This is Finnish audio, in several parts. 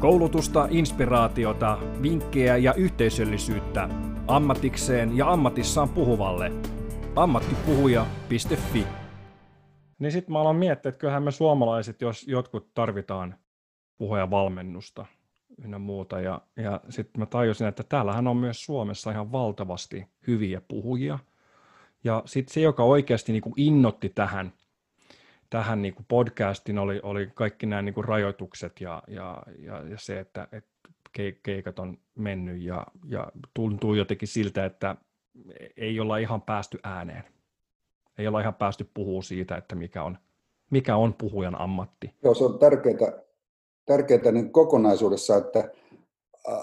Koulutusta, inspiraatiota, vinkkejä ja yhteisöllisyyttä ammatikseen ja ammatissaan puhuvalle. ammattipuhuja.fi Niin sitten mä aloin miettiä, että kyllähän me suomalaiset, jos jotkut tarvitaan valmennusta ynnä muuta. Ja, ja sitten mä tajusin, että täällähän on myös Suomessa ihan valtavasti hyviä puhujia. Ja sitten se, joka oikeasti niin kuin innotti tähän, tähän niin kuin podcastiin, oli, oli kaikki nämä niin kuin rajoitukset ja, ja, ja, ja se, että, että keikat on mennyt ja, ja tuntuu jotenkin siltä, että ei olla ihan päästy ääneen. Ei olla ihan päästy puhua siitä, että mikä on, mikä on puhujan ammatti. Joo, se on tärkeää, tärkeää niin kokonaisuudessa, että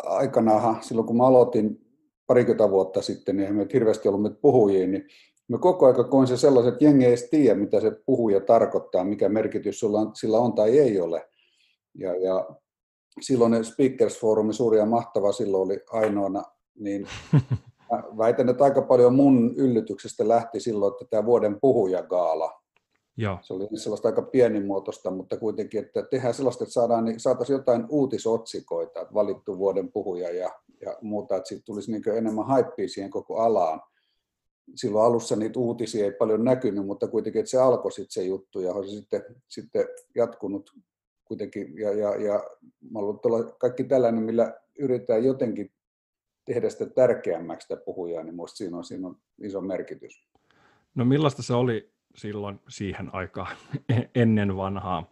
aikanaan silloin kun mä aloitin parikymmentä vuotta sitten, niin me hirveästi ollut meitä puhujia, niin me koko ajan koin se sellaiset, että jengi ei tiedä, mitä se puhuja tarkoittaa, mikä merkitys sulla on, sillä on tai ei ole. Ja, ja silloin Speakers Forumin suuri ja mahtava silloin oli ainoana, niin väitän, että aika paljon mun yllytyksestä lähti silloin, että tämä vuoden puhujagaala, Joo. Se oli sellaista aika pienimuotoista, mutta kuitenkin, että tehdään sellaista, että saadaan, niin saataisiin jotain uutisotsikoita, että valittu vuoden puhuja ja, ja muuta, että siitä tulisi niin enemmän haippia siihen koko alaan. Silloin alussa niitä uutisia ei paljon näkynyt, mutta kuitenkin, että se alkoi sitten se juttu ja on se sitten, sitten jatkunut kuitenkin. Ja, ja, ja mä olla kaikki tällainen, millä yritetään jotenkin tehdä sitä tärkeämmäksi sitä puhujaa, niin minusta siinä on, siinä on iso merkitys. No millaista se oli silloin siihen aikaan ennen vanhaa,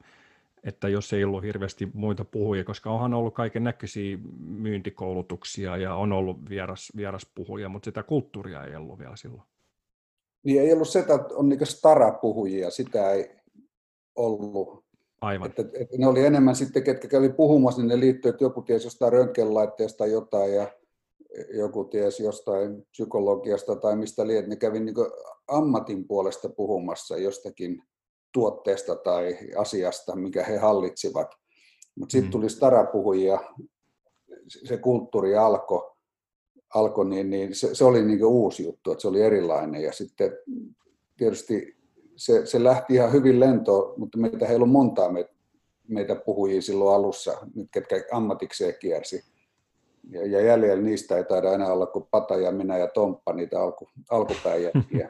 että jos ei ollut hirveästi muita puhujia, koska onhan ollut kaiken näköisiä myyntikoulutuksia ja on ollut vieras, vieras puhuja, mutta sitä kulttuuria ei ollut vielä silloin. Niin ei ollut se, että on niin stara-puhujia, sitä ei ollut. Aivan. Että, että ne oli enemmän sitten, ketkä kävi puhumassa, niin ne liittyi, että joku tiesi jostain röntgenlaitteesta jotain ja joku tiesi jostain psykologiasta tai mistä liet, ne kävi niin ammatin puolesta puhumassa jostakin tuotteesta tai asiasta, mikä he hallitsivat. Mutta sitten mm. tuli starapuhujia, se kulttuuri alkoi, alko, niin, niin se, se oli niin uusi juttu, että se oli erilainen. Ja sitten tietysti se, se lähti ihan hyvin lentoon, mutta meitä ei ollut montaa meitä, meitä puhujia silloin alussa, ketkä ammatikseen kiersi ja, ja jäljellä niistä ei taida enää olla kuin Pata ja minä ja Tomppa, niitä alku, alkupäijätkiä.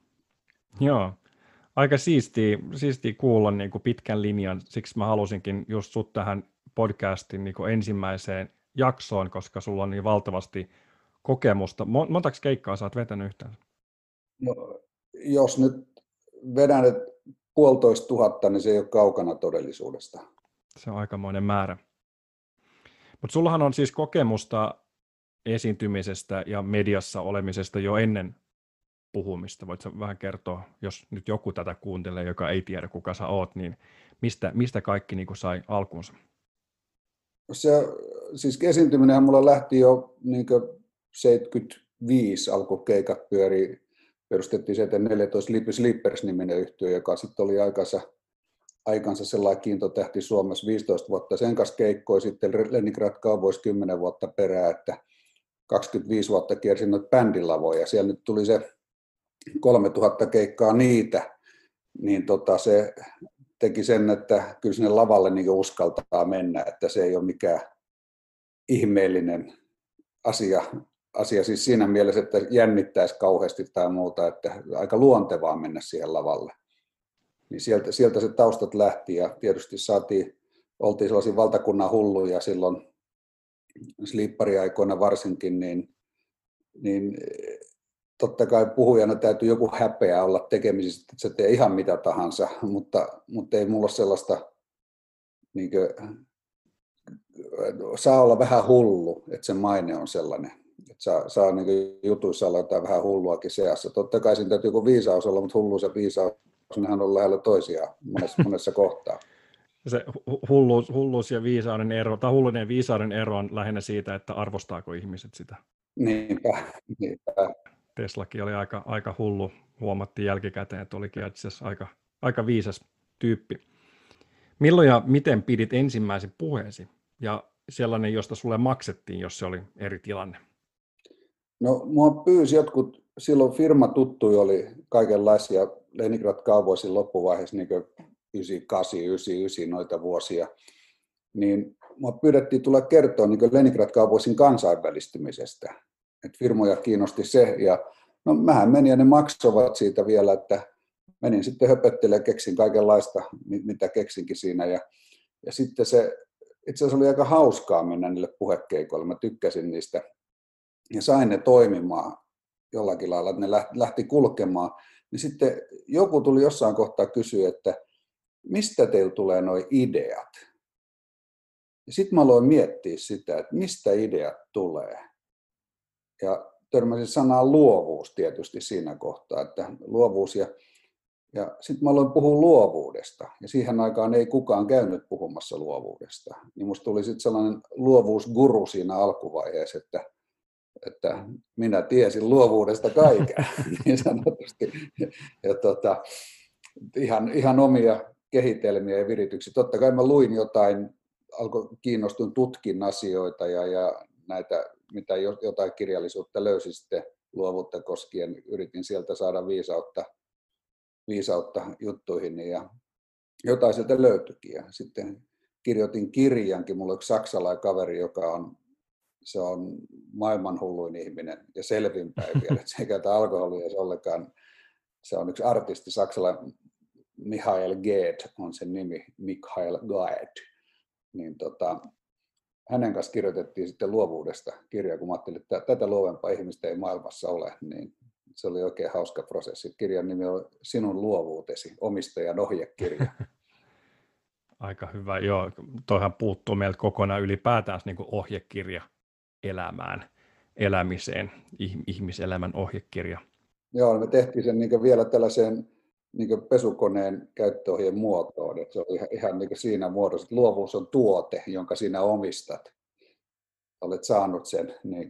Joo, aika siistiä, siistiä kuulla niin kuin pitkän linjan, siksi mä halusinkin just sut tähän podcastin niin kuin ensimmäiseen jaksoon, koska sulla on niin valtavasti kokemusta. Montako keikkaa sä oot vetänyt yhtään? No, jos nyt vedän puolitoista tuhatta, niin se ei ole kaukana todellisuudesta. Se on aikamoinen määrä. Mutta sullahan on siis kokemusta esiintymisestä ja mediassa olemisesta jo ennen puhumista. Voitko vähän kertoa, jos nyt joku tätä kuuntelee, joka ei tiedä kuka sä oot, niin mistä, mistä kaikki niin sai alkunsa? Se, siis esiintyminenhän mulla lähti jo niin 75 alkukeikat pyöri, perustettiin 14 Slippers-niminen yhtiö, joka sitten oli aikansa aikansa sellainen kiintotähti Suomessa 15 vuotta. Sen kanssa keikkoi sitten Leningrad Cowboys 10 vuotta perään, että 25 vuotta kiersin noita bändilavoja. Siellä nyt tuli se 3000 keikkaa niitä, niin tota se teki sen, että kyllä sinne lavalle niin uskaltaa mennä, että se ei ole mikään ihmeellinen asia, asia siis siinä mielessä, että jännittäisi kauheasti tai muuta, että aika luontevaa mennä siihen lavalle. Niin sieltä, sieltä se taustat lähti ja tietysti saatiin, oltiin sellaisia valtakunnan hulluja silloin slippariaikoina varsinkin, niin, niin totta kai puhujana täytyy joku häpeä olla tekemisissä, että se tee ihan mitä tahansa, mutta, mutta ei mulla sellaista, niin kuin, saa olla vähän hullu, että se maine on sellainen. Että saa, saa niin jutuissa olla jotain vähän hulluakin seassa. Totta kai siinä täytyy joku viisaus olla, mutta hulluus ja viisaus nehän on lähellä toisiaan monessa, monessa kohtaa. Se hulluus, hulluus ja viisauden ero, tai hulluuden ja viisauden ero on lähinnä siitä, että arvostaako ihmiset sitä. Niinpä, niinpä. Teslakin oli aika, aika hullu, huomattiin jälkikäteen, että olikin itse asiassa aika, aika viisas tyyppi. Milloin ja miten pidit ensimmäisen puheesi ja sellainen, josta sulle maksettiin, jos se oli eri tilanne? No, mua pyysi jotkut, silloin firma tuttui oli kaikenlaisia Leningrad Cowboysin loppuvaiheessa niin 98, 99 noita vuosia, niin mua pyydettiin tulla kertoa niin Leningrad kaupoisin kansainvälistymisestä. Et firmoja kiinnosti se ja no mähän menin ja ne maksoivat siitä vielä, että menin sitten höpöttelemään keksin kaikenlaista, mitä keksinkin siinä. Ja, ja sitten se itse asiassa oli aika hauskaa mennä niille puhekeikoille, mä tykkäsin niistä ja sain ne toimimaan jollakin lailla, että ne lähti kulkemaan. Niin sitten joku tuli jossain kohtaa kysyä, että mistä teillä tulee nuo ideat? Ja sitten mä aloin miettiä sitä, että mistä ideat tulee. Ja törmäsin sanaan luovuus tietysti siinä kohtaa, että luovuus ja ja sitten mä aloin puhua luovuudesta, ja siihen aikaan ei kukaan käynyt puhumassa luovuudesta. Niin musta tuli sitten sellainen luovuusguru siinä alkuvaiheessa, että, että minä tiesin luovuudesta kaiken, niin sanotusti. Ja tota, ihan, ihan omia kehitelmiä ja virityksiä. Totta kai mä luin jotain, alkoi kiinnostun tutkin asioita ja, ja näitä, mitä jotain kirjallisuutta löysin sitten luovuutta koskien, yritin sieltä saada viisautta viisautta juttuihin ja jotain sieltä löytyikin. Ja sitten kirjoitin kirjankin, mulla on yksi saksalainen kaveri, joka on, se on maailman hulluin ihminen ja selvinpäin vielä, että se ei käytä alkoholia se ollenkaan. Se on yksi artisti, saksalainen Michael Geed on sen nimi, Michael Geed. Niin tota, hänen kanssa kirjoitettiin sitten luovuudesta kirja, kun mä ajattelin, että tätä luovempaa ihmistä ei maailmassa ole, niin se oli oikein hauska prosessi. Kirjan nimi on Sinun luovuutesi, omistajan ohjekirja. Aika hyvä, joo. Toihan puuttuu meiltä kokonaan ylipäätään niin kuin ohjekirja elämään, elämiseen, ihmiselämän ohjekirja. Joo, me tehtiin sen niin vielä tällaiseen niin pesukoneen käyttöohjeen muotoon. Että se oli ihan, ihan niin siinä muodossa, että luovuus on tuote, jonka sinä omistat. Olet saanut sen niin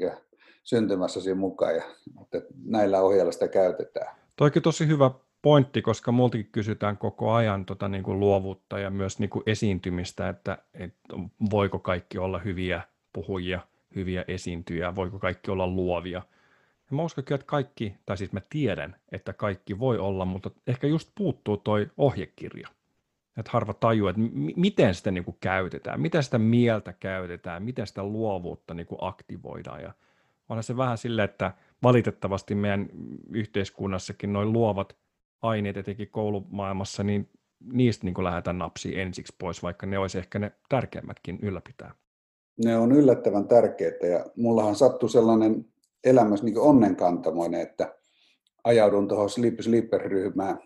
syntymässäsi mukaan ja että näillä ohjeilla sitä käytetään. Toikin tosi hyvä pointti, koska multakin kysytään koko ajan tota, niin kuin luovuutta ja myös niin kuin esiintymistä, että, että voiko kaikki olla hyviä puhujia, hyviä esiintyjä, voiko kaikki olla luovia. Ja mä uskon että kaikki, tai siis mä tiedän, että kaikki voi olla, mutta ehkä just puuttuu toi ohjekirja. Että harva tajuu, että m- miten sitä niin kuin käytetään, miten sitä mieltä käytetään, miten sitä luovuutta niin kuin aktivoidaan. Ja onhan se vähän silleen, että valitettavasti meidän yhteiskunnassakin noin luovat aineet, etenkin koulumaailmassa, niin niistä niin lähdetään napsiin ensiksi pois, vaikka ne olisi ehkä ne tärkeimmätkin ylläpitää. Ne on yllättävän tärkeitä ja mullahan sattui sellainen elämässä niin onnenkantamoinen, että ajaudun tuohon Sleep Sleeper-ryhmään.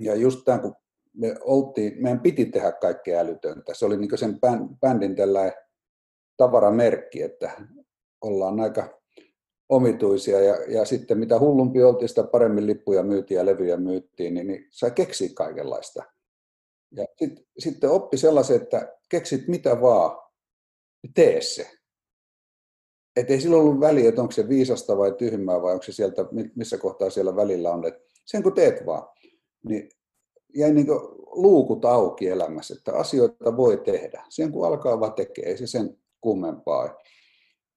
Ja just tämä, kun me oltiin, meidän piti tehdä kaikkea älytöntä. Se oli niin sen bändin tällainen tavaramerkki, että ollaan aika omituisia ja, ja sitten mitä hullumpi oltiin, sitä paremmin lippuja myytiin ja levyjä myytiin, niin, niin sai keksiä kaikenlaista. Ja sit, sitten oppi sellaisen, että keksit mitä vaan, niin tee se. Et ei sillä ollut väliä, että onko se viisasta vai tyhmää vai onko se sieltä, missä kohtaa siellä välillä on. Et sen kun teet vaan, niin jäi niin luukut auki elämässä, että asioita voi tehdä. Sen kun alkaa vaan tekee, ei se sen kummempaa.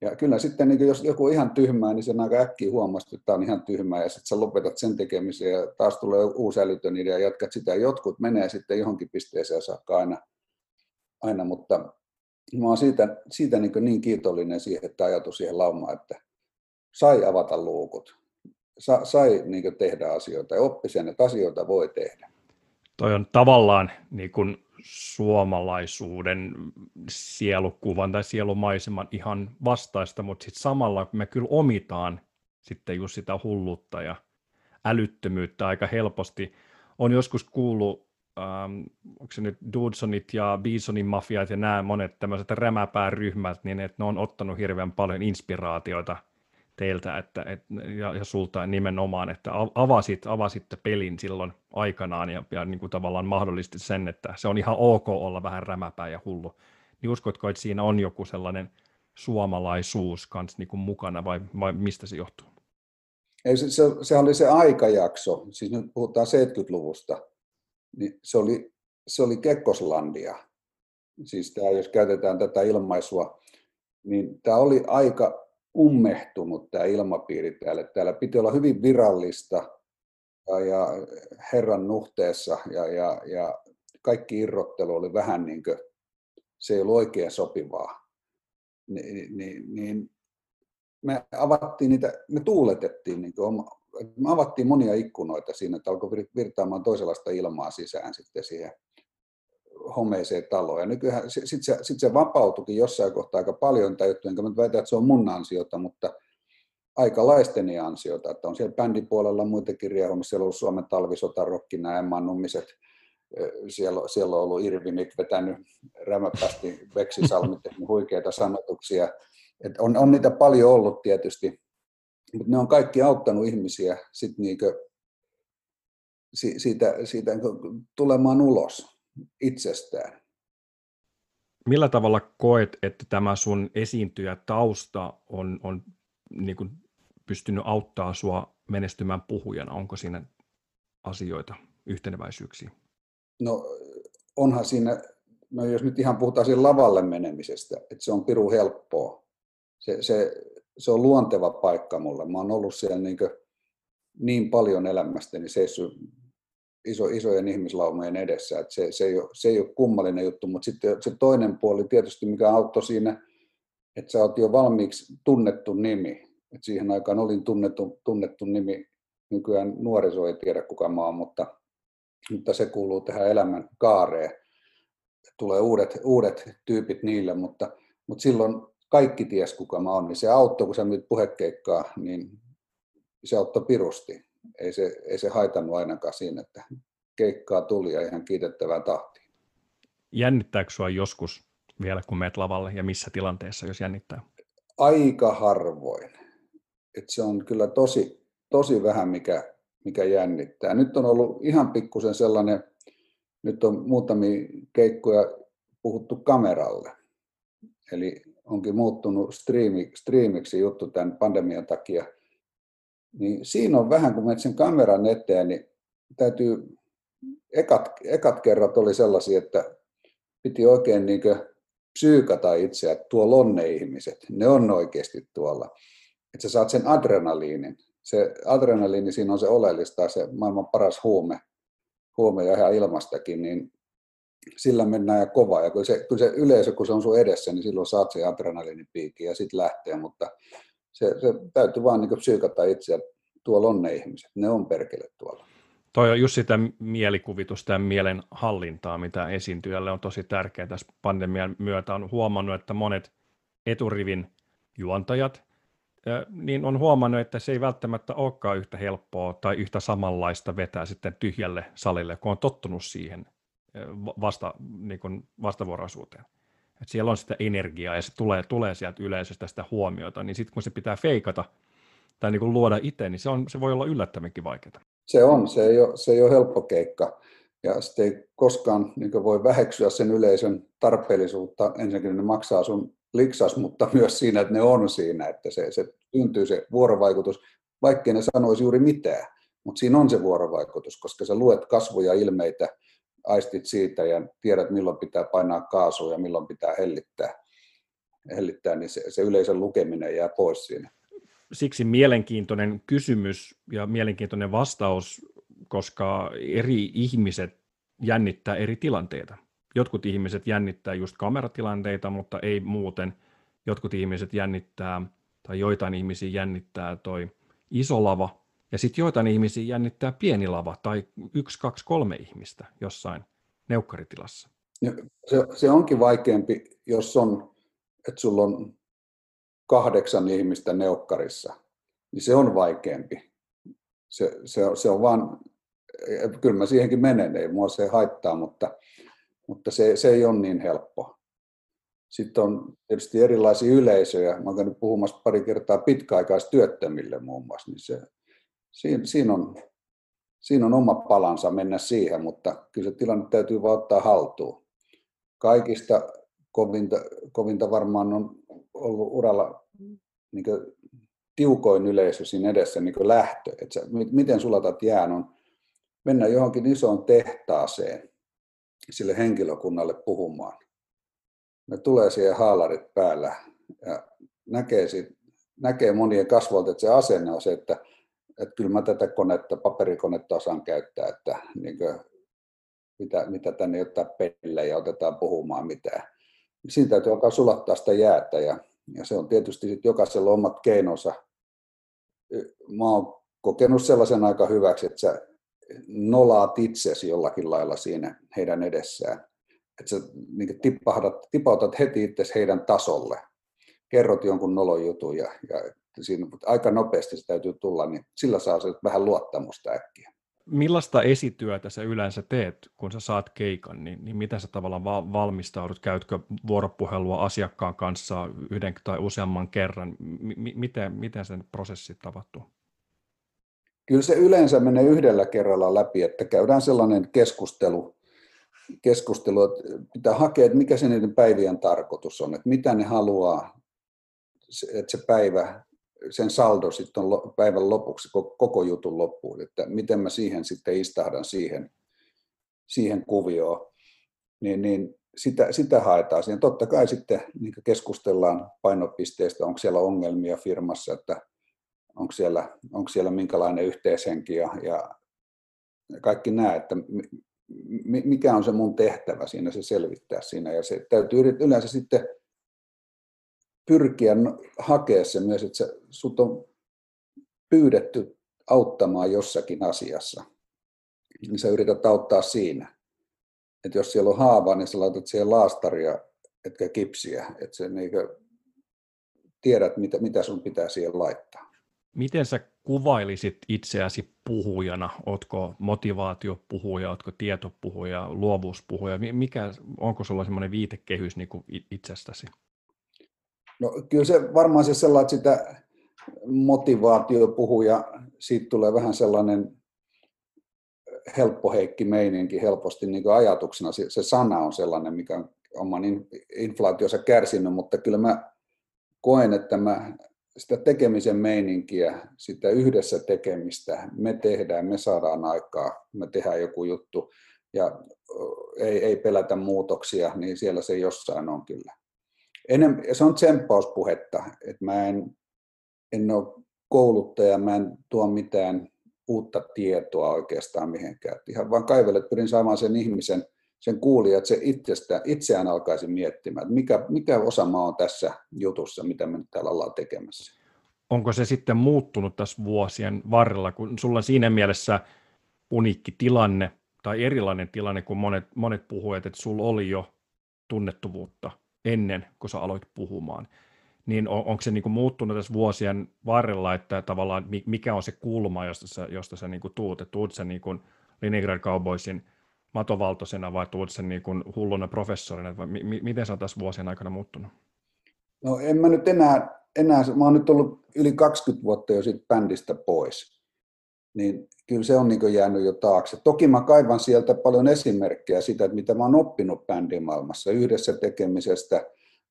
Ja kyllä sitten, niin jos joku on ihan tyhmää, niin sen aika äkkiä huomasit, että tämä on ihan tyhmää, ja sitten sä lopetat sen tekemisen, ja taas tulee uusi älytön idea, ja jatkat sitä. Jotkut menee sitten johonkin pisteeseen saakka aina, aina mutta mä oon siitä, siitä niin, niin kiitollinen siihen, että ajatus siihen laumaan, että sai avata luukut, Sa, sai niin tehdä asioita ja oppi sen, että asioita voi tehdä. Toi on tavallaan niin kuin suomalaisuuden sielukuvan tai sielumaiseman ihan vastaista, mutta sitten samalla me kyllä omitaan sitten just sitä hullutta ja älyttömyyttä aika helposti. On joskus kuullut, ähm, onko se nyt Dudsonit ja Bisonin mafiat ja nämä monet tämmöiset rämäpääryhmät, niin että ne on ottanut hirveän paljon inspiraatioita – teiltä että, et, ja, ja sulta nimenomaan, että avasit, avasitte pelin silloin aikanaan ja, ja niin kuin tavallaan mahdollisti sen, että se on ihan ok olla vähän rämäpää ja hullu. Niin uskotko, että siinä on joku sellainen suomalaisuus kanssa niin kuin mukana vai, vai mistä se johtuu? Ei, se, se, se oli se aikajakso, siis nyt puhutaan 70-luvusta, niin se oli, se oli Kekkoslandia. Siis tämä, jos käytetään tätä ilmaisua, niin tämä oli aika ummehtunut tämä ilmapiiri täällä. Täällä piti olla hyvin virallista ja, herran nuhteessa ja, ja, ja kaikki irrottelu oli vähän niin kuin se ei ollut oikein sopivaa. Ni, niin, niin me avattiin niitä, me tuuletettiin, niin kuin, me avattiin monia ikkunoita siinä, että alkoi virtaamaan toisenlaista ilmaa sisään sitten siihen homeiseen taloon. Ja nykyään sitten se, sit se vapautukin jossain kohtaa aika paljon tämä juttu, enkä mä väitä, että se on mun ansiota, mutta aikalaisteni ansiota, että on siellä bändipuolella muitakin riehumissa, siellä on ollut Suomen talvisota, rokki, nämä Emma Nummiset, siellä, siellä on ollut Irvinit vetänyt rämäpästi, Veksisalmi tehnyt huikeita sanotuksia. Et on, on niitä paljon ollut tietysti, mutta ne on kaikki auttanut ihmisiä sit niinkö, siitä, siitä tulemaan ulos itsestään. Millä tavalla koet, että tämä sun esiintyjä tausta on, on niin kuin pystynyt auttaa sua menestymään puhujana? Onko siinä asioita, yhteneväisyyksiä? No onhan siinä, no jos nyt ihan puhutaan siinä lavalle menemisestä, että se on piru helppoa. Se, se, se on luonteva paikka mulle. Mä oon ollut siellä niin, niin paljon elämästäni seissyt iso, isojen ihmislaumojen edessä. Että se, se, ei ole, se ei ole kummallinen juttu, mutta sitten se toinen puoli tietysti, mikä auttoi siinä, että sä oot jo valmiiksi tunnettu nimi. Et siihen aikaan olin tunnettu, tunnettu nimi, nykyään nuoriso ei tiedä kuka mä oon, mutta, mutta se kuuluu tähän elämän kaareen. Tulee uudet, uudet tyypit niille, mutta, mutta silloin kaikki ties kuka mä oon, niin se auttoi, kun sä myyt puhekeikkaa, niin se auttoi pirusti ei se, ei se haitannut ainakaan siinä, että keikkaa tuli ja ihan kiitettävää tahtiin. Jännittääkö sinua joskus vielä, kun meet lavalle ja missä tilanteessa, jos jännittää? Aika harvoin. Et se on kyllä tosi, tosi vähän, mikä, mikä jännittää. Nyt on ollut ihan pikkusen sellainen, nyt on muutamia keikkoja puhuttu kameralle. Eli onkin muuttunut striimi, striimiksi juttu tämän pandemian takia – niin siinä on vähän, kun menet sen kameran eteen, niin täytyy, ekat, ekat kerrat oli sellaisia, että piti oikein niin psyykata itseä, että tuolla on ne ihmiset, ne on oikeasti tuolla. Että sä saat sen adrenaliinin. Se adrenaliini siinä on se oleellista, se maailman paras huume, huume ja ihan ilmastakin, niin sillä mennään ja kovaa. Ja kun se, kun se yleisö, kun se on sun edessä, niin silloin saat se adrenaliinipiikki ja sitten lähtee, mutta se, se täytyy vaan niin psyykata itseä, tuolla on ne ihmiset, ne on perkele tuolla. Toi on just sitä mielikuvitusta ja mielen hallintaa, mitä esiintyjälle on tosi tärkeää tässä pandemian myötä. On huomannut, että monet eturivin juontajat niin on huomannut, että se ei välttämättä olekaan yhtä helppoa tai yhtä samanlaista vetää sitten tyhjälle salille, kun on tottunut siihen vasta, niin kuin vastavuoroisuuteen. Et siellä on sitä energiaa ja se tulee, tulee sieltä yleisöstä sitä huomiota, niin sitten kun se pitää feikata tai niin kuin luoda itse, niin se, on, se voi olla yllättävänkin vaikeaa. Se on, se ei ole, se ei ole helppo keikka. Ja sitten ei koskaan niin voi väheksyä sen yleisön tarpeellisuutta. Ensinnäkin ne maksaa sun liksas, mutta myös siinä, että ne on siinä, että se, se syntyy se vuorovaikutus, vaikkei ne sanoisi juuri mitään. Mutta siinä on se vuorovaikutus, koska sä luet kasvoja, ilmeitä, aistit siitä ja tiedät, milloin pitää painaa kaasua ja milloin pitää hellittää, hellittää niin se, se yleisön lukeminen jää pois siinä. Siksi mielenkiintoinen kysymys ja mielenkiintoinen vastaus, koska eri ihmiset jännittää eri tilanteita. Jotkut ihmiset jännittää just kameratilanteita, mutta ei muuten. Jotkut ihmiset jännittää, tai joitain ihmisiä jännittää toi iso lava, ja sitten joitain ihmisiä jännittää pieni lava tai yksi, kaksi, kolme ihmistä jossain neukkaritilassa. Se, se onkin vaikeampi, jos on, että sulla on kahdeksan ihmistä neukkarissa, niin se on vaikeampi. Se, se, se on vaan, kyllä mä siihenkin menen, ei mua se haittaa, mutta, mutta se, se ei ole niin helppo. Sitten on tietysti erilaisia yleisöjä. Mä olen käynyt puhumassa pari kertaa pitkäaikaistyöttömille muun muassa, niin se, siinä, siinä, on, siinä on oma palansa mennä siihen, mutta kyllä se tilanne täytyy vaan ottaa haltuun. Kaikista kovinta, kovinta varmaan on ollut uralla niin tiukoin yleisö siinä edessä niin lähtö. Että sä, miten sulatat jään on mennä johonkin isoon tehtaaseen sille henkilökunnalle puhumaan. Ne tulee siihen haalarit päällä ja näkee, näkee monien kasvoilta, että se asenne on se, että että kyllä mä tätä konetta, paperikonetta osaan käyttää, että niin kuin, mitä, mitä tänne ottaa pelle ja otetaan puhumaan mitään. siinä täytyy alkaa sulattaa sitä jäätä ja, ja se on tietysti sit jokaisella omat keinonsa. Mä oon kokenut sellaisen aika hyväksi, että sä nolaat itsesi jollakin lailla siinä heidän edessään. Että sä niin tippahdat, tipautat heti itse heidän tasolle. Kerrot jonkun nolon jutun ja, ja siinä aika nopeasti se täytyy tulla, niin sillä saa se vähän luottamusta äkkiä. Millaista esityötä sä yleensä teet, kun sä saat keikan, niin, niin miten sä tavallaan valmistaudut? Käytkö vuoropuhelua asiakkaan kanssa yhden tai useamman kerran? M- miten, miten sen prosessi tapahtuu? Kyllä se yleensä menee yhdellä kerralla läpi, että käydään sellainen keskustelu, keskustelu että pitää hakea, että mikä se niiden päivien tarkoitus on, että mitä ne haluaa, että se päivä sen saldo sitten on päivän lopuksi, koko jutun loppuun, että miten mä siihen sitten istahdan siihen, siihen kuvioon, niin, niin sitä, sitä haetaan. Siinä totta kai sitten niin keskustellaan painopisteistä, onko siellä ongelmia firmassa, että onko siellä, onko siellä minkälainen yhteishenki ja, ja kaikki nämä, että mikä on se mun tehtävä siinä, se selvittää siinä. Ja se täytyy yleensä sitten pyrkiä hakea se myös, että sut on pyydetty auttamaan jossakin asiassa, niin sä yrität auttaa siinä. Että jos siellä on haava, niin sä laitat siihen laastaria, etkä kipsiä, että sä niin tiedät, mitä, mitä sun pitää siihen laittaa. Miten sä kuvailisit itseäsi puhujana? Ootko motivaatiopuhuja, ootko tietopuhuja, luovuuspuhuja? Mikä, onko sulla semmoinen viitekehys niin kuin itsestäsi? No kyllä se varmaan se sellainen, että sitä motivaatiopuhuja, siitä tulee vähän sellainen helppoheikki meininki helposti niin ajatuksena. Se, se sana on sellainen, mikä on oman inflaatiossa kärsinyt, mutta kyllä mä koen, että mä sitä tekemisen meininkiä, sitä yhdessä tekemistä, me tehdään, me saadaan aikaa, me tehdään joku juttu ja ei, ei pelätä muutoksia, niin siellä se jossain on kyllä enem, se on tsemppauspuhetta, että mä en, en ole kouluttaja, mä en tuo mitään uutta tietoa oikeastaan mihinkään. Ihan vaan kaivelet, pyrin saamaan sen ihmisen, sen kuulija, että se itsestä, itseään alkaisi miettimään, että mikä, mikä osa mä oon tässä jutussa, mitä me nyt täällä ollaan tekemässä. Onko se sitten muuttunut tässä vuosien varrella, kun sulla on siinä mielessä uniikki tilanne tai erilainen tilanne kuin monet, monet puhujat, että sulla oli jo tunnettuvuutta ennen kuin sä aloit puhumaan. Niin on, onko se niin kuin muuttunut tässä vuosien varrella, että tavallaan mikä on se kulma, josta sä, josta sä niin kuin tuut, että tuut sen niin kuin Leningrad Cowboysin matovaltoisena vai tuut sen niin kuin hulluna professorina, vai mi- miten se on tässä vuosien aikana muuttunut? No en mä nyt enää, enää mä oon nyt ollut yli 20 vuotta jo siitä bändistä pois, niin kyllä se on niin jäänyt jo taakse. Toki mä kaivan sieltä paljon esimerkkejä siitä, että mitä mä oon oppinut bändimaailmassa yhdessä tekemisestä.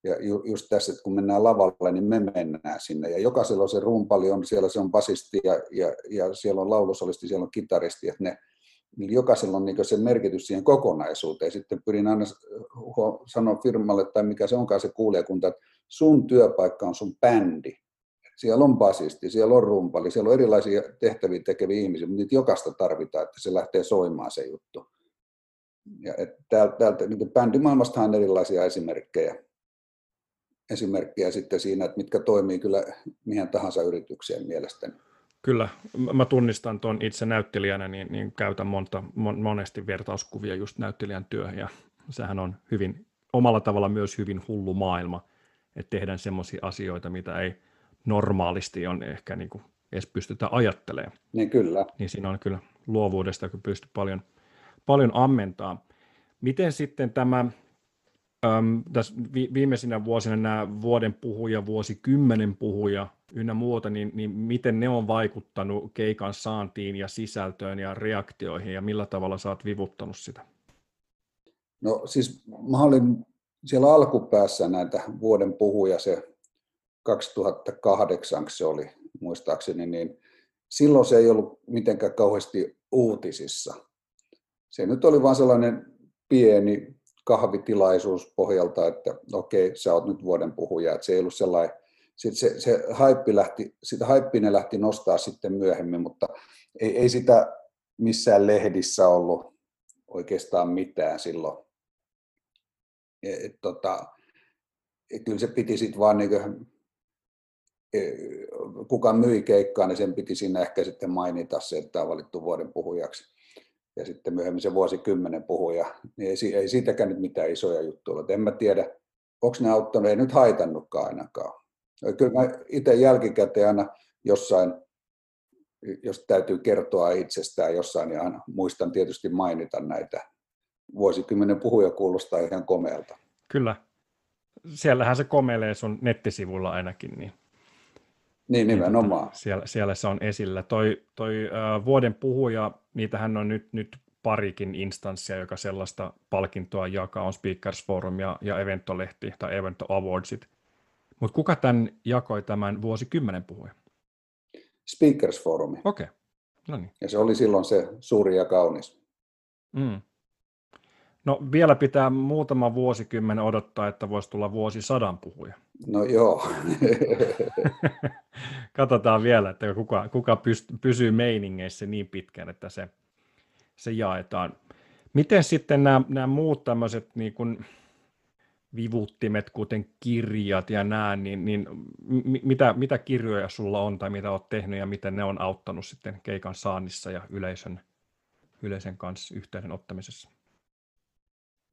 Ja ju, just tässä, että kun mennään lavalle, niin me mennään sinne. Ja jokaisella on se rumpali, on siellä se on basisti ja, ja, ja siellä on laulusolisti, siellä on kitaristi. Että ne, niin jokaisella on niin se merkitys siihen kokonaisuuteen. Sitten pyrin aina sanoa firmalle tai mikä se onkaan se kuulijakunta, että sun työpaikka on sun bändi siellä on basisti, siellä on rumpali, siellä on erilaisia tehtäviä tekeviä ihmisiä, mutta niitä jokaista tarvitaan, että se lähtee soimaan se juttu. Ja täältä, täältä niin bändimaailmasta on erilaisia esimerkkejä, esimerkkejä sitten siinä, että mitkä toimii kyllä mihin tahansa yritykseen mielestäni. Kyllä, mä tunnistan tuon itse näyttelijänä, niin, niin käytän monta, mon, monesti vertauskuvia just näyttelijän työhön, ja sehän on hyvin, omalla tavalla myös hyvin hullu maailma, että tehdään semmoisia asioita, mitä ei normaalisti on ehkä niin kuin edes pystytä ajattelemaan. Niin kyllä. Niin siinä on kyllä luovuudesta, kun pystyy paljon, paljon ammentaa. Miten sitten tämä, äm, tässä vi, viimeisinä vuosina nämä vuoden puhuja, vuosikymmenen puhuja ynnä muuta, niin, niin miten ne on vaikuttanut keikan saantiin ja sisältöön ja reaktioihin ja millä tavalla sä oot vivuttanut sitä? No siis mä olin siellä alkupäässä näitä vuoden puhuja, se 2008 se oli muistaakseni, niin silloin se ei ollut mitenkään kauheasti uutisissa. Se nyt oli vain sellainen pieni kahvitilaisuus pohjalta, että okei, sä oot nyt vuoden puhuja. Että se ei ollut sellainen, sitten se, se haippi lähti, sitä haippia ne lähti nostaa sitten myöhemmin, mutta ei, ei sitä missään lehdissä ollut oikeastaan mitään silloin. Et, tota, kyllä se piti sitten vaan niin kuka myi keikkaa, niin sen piti siinä ehkä sitten mainita se, että tämä on valittu vuoden puhujaksi. Ja sitten myöhemmin se vuosikymmenen puhuja, niin ei, ei siitäkään nyt mitään isoja juttuja ole. En mä tiedä, onko ne auttanut, ei nyt haitannutkaan ainakaan. Kyllä mä itse jälkikäteen aina jossain, jos täytyy kertoa itsestään jossain, niin aina muistan tietysti mainita näitä. Vuosikymmenen puhuja kuulostaa ihan komealta. Kyllä. Siellähän se komelee sun nettisivulla ainakin. Niin, niin nimenomaan. Niin, siellä, siellä se on esillä. Toi, toi äh, vuoden puhuja, niitähän on nyt, nyt parikin instanssia, joka sellaista palkintoa jakaa, on Speakers Forum ja, ja Eventolehti tai Evento Awardsit. Mutta kuka tämän jakoi tämän vuosikymmenen puhuja? Speakers Forumi. Okei, okay. no niin. Ja se oli silloin se suuri ja kaunis. Mm. No vielä pitää muutama vuosikymmen odottaa, että voisi tulla vuosisadan puhuja. No joo. Katsotaan vielä, että kuka, kuka pyst- pysyy meiningeissä niin pitkään, että se, se jaetaan. Miten sitten nämä, nämä muut tämmöiset niin kuin vivuttimet, kuten kirjat ja nämä, niin, niin mitä, mitä kirjoja sulla on tai mitä olet tehnyt ja miten ne on auttanut sitten keikan saannissa ja yleisön, yleisen kanssa yhteyden ottamisessa?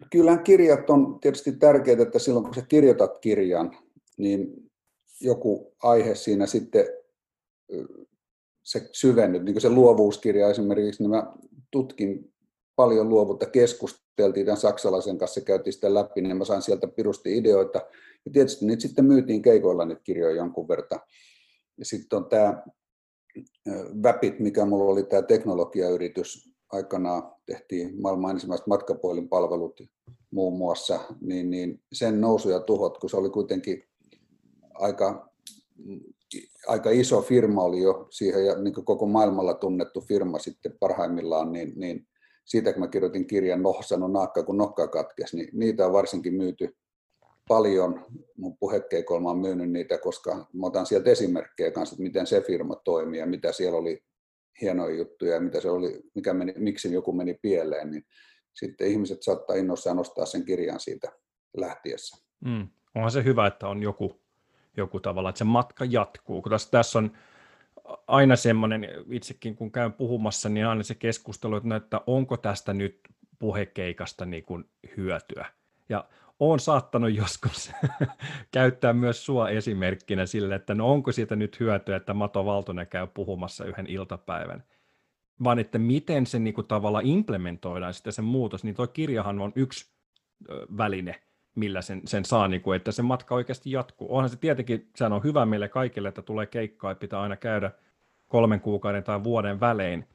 Kyllähän kirjat on tietysti tärkeää, että silloin kun sä kirjoitat kirjan, niin joku aihe siinä sitten se syvennyt, niin kuin se luovuuskirja esimerkiksi, niin mä tutkin paljon luovuutta, keskusteltiin tämän saksalaisen kanssa, käytiin sitä läpi, niin mä sain sieltä pirusti ideoita. Ja tietysti niitä sitten myytiin keikoilla niitä kirjoja jonkun verran. Ja sitten on tämä Väpit, mikä mulla oli tämä teknologiayritys, aikanaan tehtiin maailman ensimmäiset matkapuhelinpalvelut muun muassa, niin, niin sen nousu ja tuhot, kun se oli kuitenkin aika, aika iso firma oli jo siihen ja niin koko maailmalla tunnettu firma sitten parhaimmillaan, niin, niin siitä kun mä kirjoitin kirjan Noh sano naakka, kun nokka katkesi, niin niitä on varsinkin myyty paljon. Mun puhekeikolla on myynyt niitä, koska mä otan sieltä esimerkkejä kanssa, että miten se firma toimii ja mitä siellä oli hienoja juttuja ja mitä se oli, mikä meni, miksi joku meni pieleen, niin sitten ihmiset saattaa innoissaan nostaa sen kirjan siitä lähtiessä. Mm. Onhan se hyvä, että on joku, joku tavalla, että se matka jatkuu. Kun tässä, tässä on aina semmoinen, itsekin kun käyn puhumassa, niin aina se keskustelu, että, no, että onko tästä nyt puhekeikasta niin kuin hyötyä. Ja olen saattanut joskus käyttää myös sua esimerkkinä sille, että no onko siitä nyt hyötyä, että Mato Valtonen käy puhumassa yhden iltapäivän, vaan että miten se niin kuin tavallaan implementoidaan sitten se muutos, niin tuo kirjahan on yksi väline, millä sen, sen saa, niin kuin, että se matka oikeasti jatkuu. Onhan se tietenkin, sehän on hyvä meille kaikille, että tulee keikkaa, että pitää aina käydä kolmen kuukauden tai vuoden välein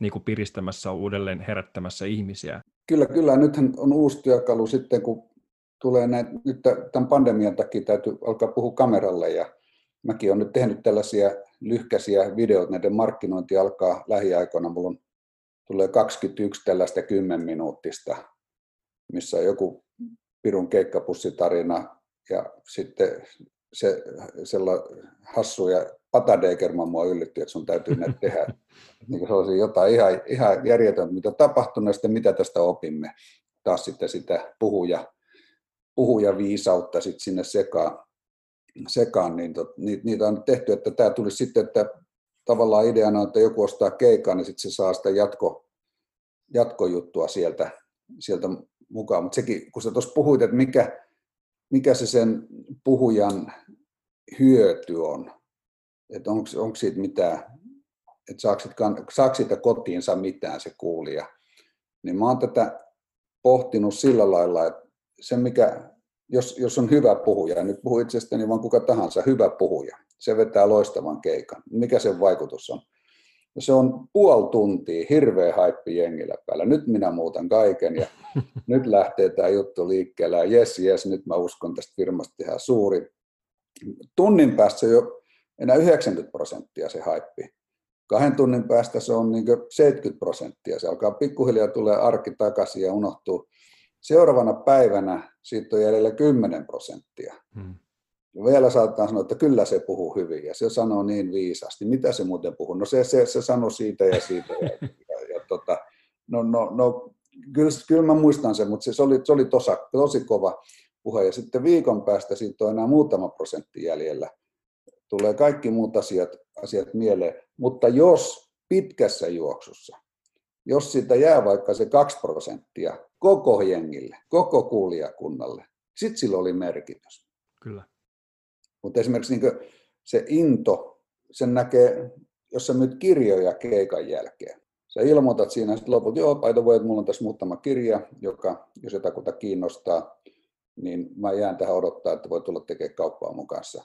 niin kuin piristämässä uudelleen herättämässä ihmisiä. Kyllä, kyllä. Nythän on uusi työkalu sitten, kun tulee näin, nyt tämän pandemian takia täytyy alkaa puhua kameralle ja mäkin olen nyt tehnyt tällaisia lyhkäisiä videoita, näiden markkinointi alkaa lähiaikoina, mulla on, tulee 21 tällaista 10 minuuttista, missä on joku pirun keikkapussitarina ja sitten se sellainen hassu ja Pata Degerman mua yllätti, että sun täytyy näitä tehdä. niin se olisi jotain ihan, ihan järjetöntä, mitä tapahtunut ja sitten mitä tästä opimme. Taas sitten sitä puhuja, puhuja viisautta sitten sinne sekaan, sekaan niin tot, niitä, niitä on tehty, että tämä tulisi sitten, että tavallaan ideana on, että joku ostaa keikan, niin sitten se saa sitä jatko, jatkojuttua sieltä, sieltä mukaan. Mutta sekin, kun sä tuossa puhuit, että mikä, mikä se sen puhujan hyöty on, että onko siitä mitään, että saako, siitä kotiinsa mitään se kuulija, niin mä oon tätä pohtinut sillä lailla, että se mikä, jos, jos on hyvä puhuja, nyt puhu itsestäni vaan kuka tahansa, hyvä puhuja, se vetää loistavan keikan. Mikä sen vaikutus on? No se on puoli tuntia, hirveä haippi jengillä päällä. Nyt minä muutan kaiken ja nyt lähtee tämä juttu liikkeelle. Ja jes, jes, nyt mä uskon tästä firmasta tehdä suuri. Tunnin päästä jo enää 90 prosenttia se haippi. Kahden tunnin päästä se on niin 70 prosenttia. Se alkaa pikkuhiljaa tulee arki takaisin ja unohtuu. Seuraavana päivänä siitä on jäljellä 10 prosenttia. Hmm. Ja vielä saattaa sanoa, että kyllä se puhuu hyvin ja se sanoo niin viisaasti. Mitä se muuten puhuu? No se, se, se sanoi siitä ja siitä. Ja, ja, ja tota, no, no, no, kyllä, kyllä mä muistan sen, mutta se, se oli, se oli tosa, tosi kova. puhe. Ja sitten viikon päästä siitä on enää muutama prosentti jäljellä. Tulee kaikki muut asiat, asiat mieleen. Mutta jos pitkässä juoksussa, jos siitä jää vaikka se 2 prosenttia koko jengille, koko kuulijakunnalle, sitten sillä oli merkitys. Kyllä. Mutta esimerkiksi niin se into, sen näkee, jos sä myyt kirjoja keikan jälkeen. Sä ilmoitat siinä sitten loput, joo, paita voi, että mulla on tässä muutama kirja, joka, jos jotakuta kiinnostaa, niin mä jään tähän odottaa, että voi tulla tekemään kauppaa mun kanssa.